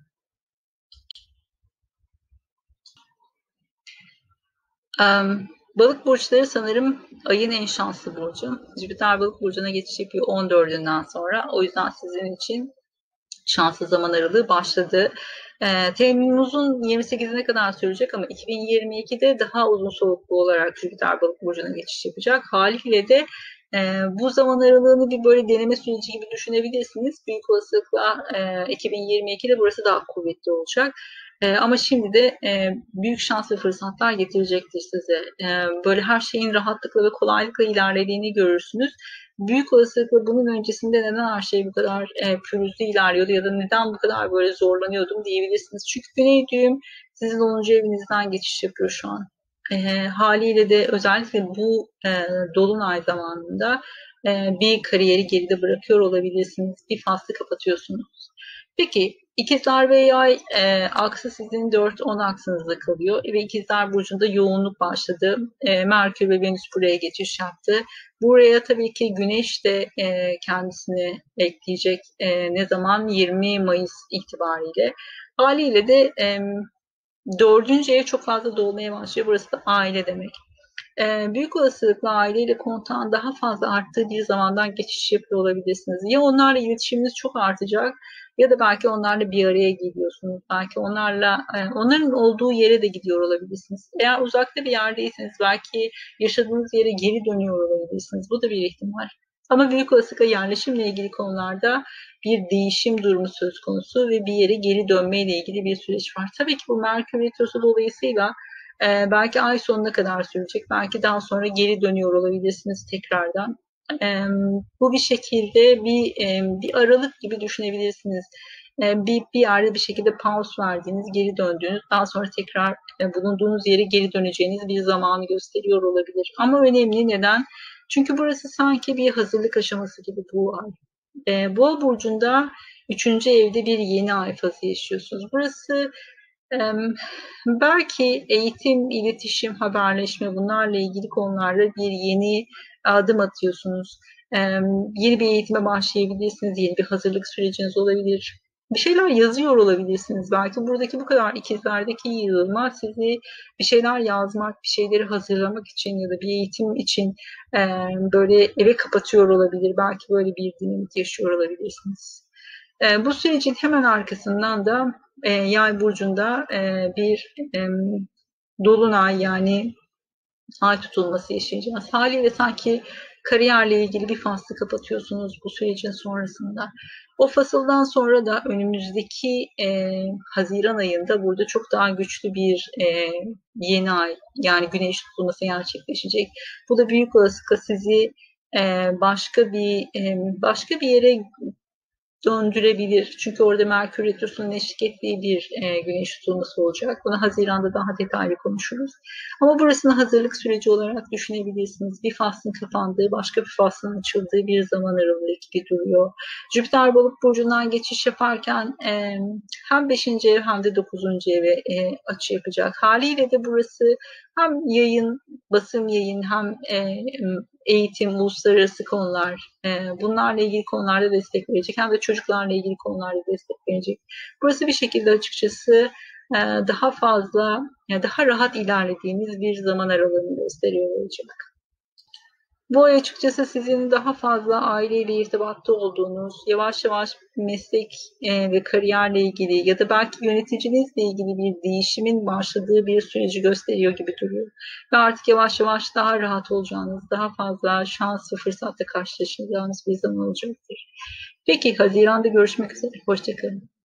Um, balık burçları sanırım ayın en şanslı burcu. Jüpiter balık burcuna geçiş yapıyor 14'ünden sonra. O yüzden sizin için şanslı zaman aralığı başladı. E, Temmuz'un 28'ine kadar sürecek ama 2022'de daha uzun soluklu olarak Jüpiter balık burcuna geçiş yapacak. Haliyle de e, bu zaman aralığını bir böyle deneme süreci gibi düşünebilirsiniz. Büyük olasılıkla e, 2022'de burası daha kuvvetli olacak. E, ama şimdi de e, büyük şans ve fırsatlar getirecektir size. E, böyle her şeyin rahatlıkla ve kolaylıkla ilerlediğini görürsünüz. Büyük olasılıkla bunun öncesinde neden her şey bu kadar e, pürüzlü ilerliyordu ya da neden bu kadar böyle zorlanıyordum diyebilirsiniz. Çünkü Güney düğüm sizin 10. evinizden geçiş yapıyor şu an. E, haliyle de özellikle bu e, dolunay zamanında e, bir kariyeri geride bırakıyor olabilirsiniz. Bir faslı kapatıyorsunuz. Peki İkizler ve Yay e, aksı sizin 4-10 aksınızda kalıyor ve İkizler Burcu'nda yoğunluk başladı. E, Merkür ve Venüs buraya geçiş yaptı. Buraya tabii ki Güneş de e, kendisini ekleyecek e, ne zaman? 20 Mayıs itibariyle. Haliyle de e, dördüncü ev çok fazla dolmaya başlıyor. Burası da aile demek. E, büyük olasılıkla aileyle kontağın daha fazla arttığı bir zamandan geçiş yapıyor olabilirsiniz. Ya onlarla iletişiminiz çok artacak ya da belki onlarla bir araya geliyorsunuz. Belki onlarla e, onların olduğu yere de gidiyor olabilirsiniz. Eğer uzakta bir yerdeyseniz belki yaşadığınız yere geri dönüyor olabilirsiniz. Bu da bir ihtimal. Ama büyük olasılıkla yerleşimle ilgili konularda bir değişim durumu söz konusu ve bir yere geri dönmeyle ilgili bir süreç var. Tabii ki bu Merkür Retrosu dolayısıyla e, belki ay sonuna kadar sürecek. Belki daha sonra geri dönüyor olabilirsiniz tekrardan. Bu bir şekilde bir bir aralık gibi düşünebilirsiniz. Bir, bir yerde bir şekilde pause verdiğiniz, geri döndüğünüz, daha sonra tekrar e, bulunduğunuz yere geri döneceğiniz bir zamanı gösteriyor olabilir. Ama önemli neden? Çünkü burası sanki bir hazırlık aşaması gibi bu ay. E, Boğa burcunda üçüncü evde bir yeni ay fazı yaşıyorsunuz. Burası e, belki eğitim, iletişim, haberleşme bunlarla ilgili konularda bir yeni adım atıyorsunuz. E, yeni bir eğitime başlayabilirsiniz, yeni bir hazırlık süreciniz olabilir bir şeyler yazıyor olabilirsiniz. Belki buradaki bu kadar ikizlerdeki yığılma sizi bir şeyler yazmak, bir şeyleri hazırlamak için ya da bir eğitim için e, böyle eve kapatıyor olabilir. Belki böyle bir dinamik yaşıyor olabilirsiniz. E, bu sürecin hemen arkasından da e, yay burcunda e, bir e, dolunay yani ay tutulması yaşayacağız. Haliyle sanki kariyerle ilgili bir faslı kapatıyorsunuz bu sürecin sonrasında. O fasıldan sonra da önümüzdeki e, Haziran ayında burada çok daha güçlü bir e, yeni ay yani güneş tutulması gerçekleşecek. Bu da büyük olasılıkla sizi e, başka bir e, başka bir yere döndürebilir. Çünkü orada Merkür Retrosu'nun eşlik ettiği bir e, güneş tutulması olacak. Bunu Haziran'da daha detaylı konuşuruz. Ama burasını hazırlık süreci olarak düşünebilirsiniz. Bir faslın kapandığı, başka bir faslın açıldığı bir zaman aralığı gibi duruyor. Jüpiter balık burcundan geçiş yaparken e, hem 5. ev hem de 9. eve e, açı yapacak. Haliyle de burası hem yayın, basım yayın hem e, eğitim, uluslararası konular, e, bunlarla ilgili konularda destek verecek hem de çocuklarla ilgili konularda destek verecek. Burası bir şekilde açıkçası e, daha fazla, daha rahat ilerlediğimiz bir zaman aralığını gösteriyor olacak. Bu ay açıkçası sizin daha fazla aileyle irtibatta olduğunuz, yavaş yavaş meslek e, ve kariyerle ilgili ya da belki yöneticinizle ilgili bir değişimin başladığı bir süreci gösteriyor gibi duruyor. Ve artık yavaş yavaş daha rahat olacağınız, daha fazla şans ve fırsatla karşılaşacağınız bir zaman olacaktır. Peki Haziran'da görüşmek üzere. Hoşçakalın.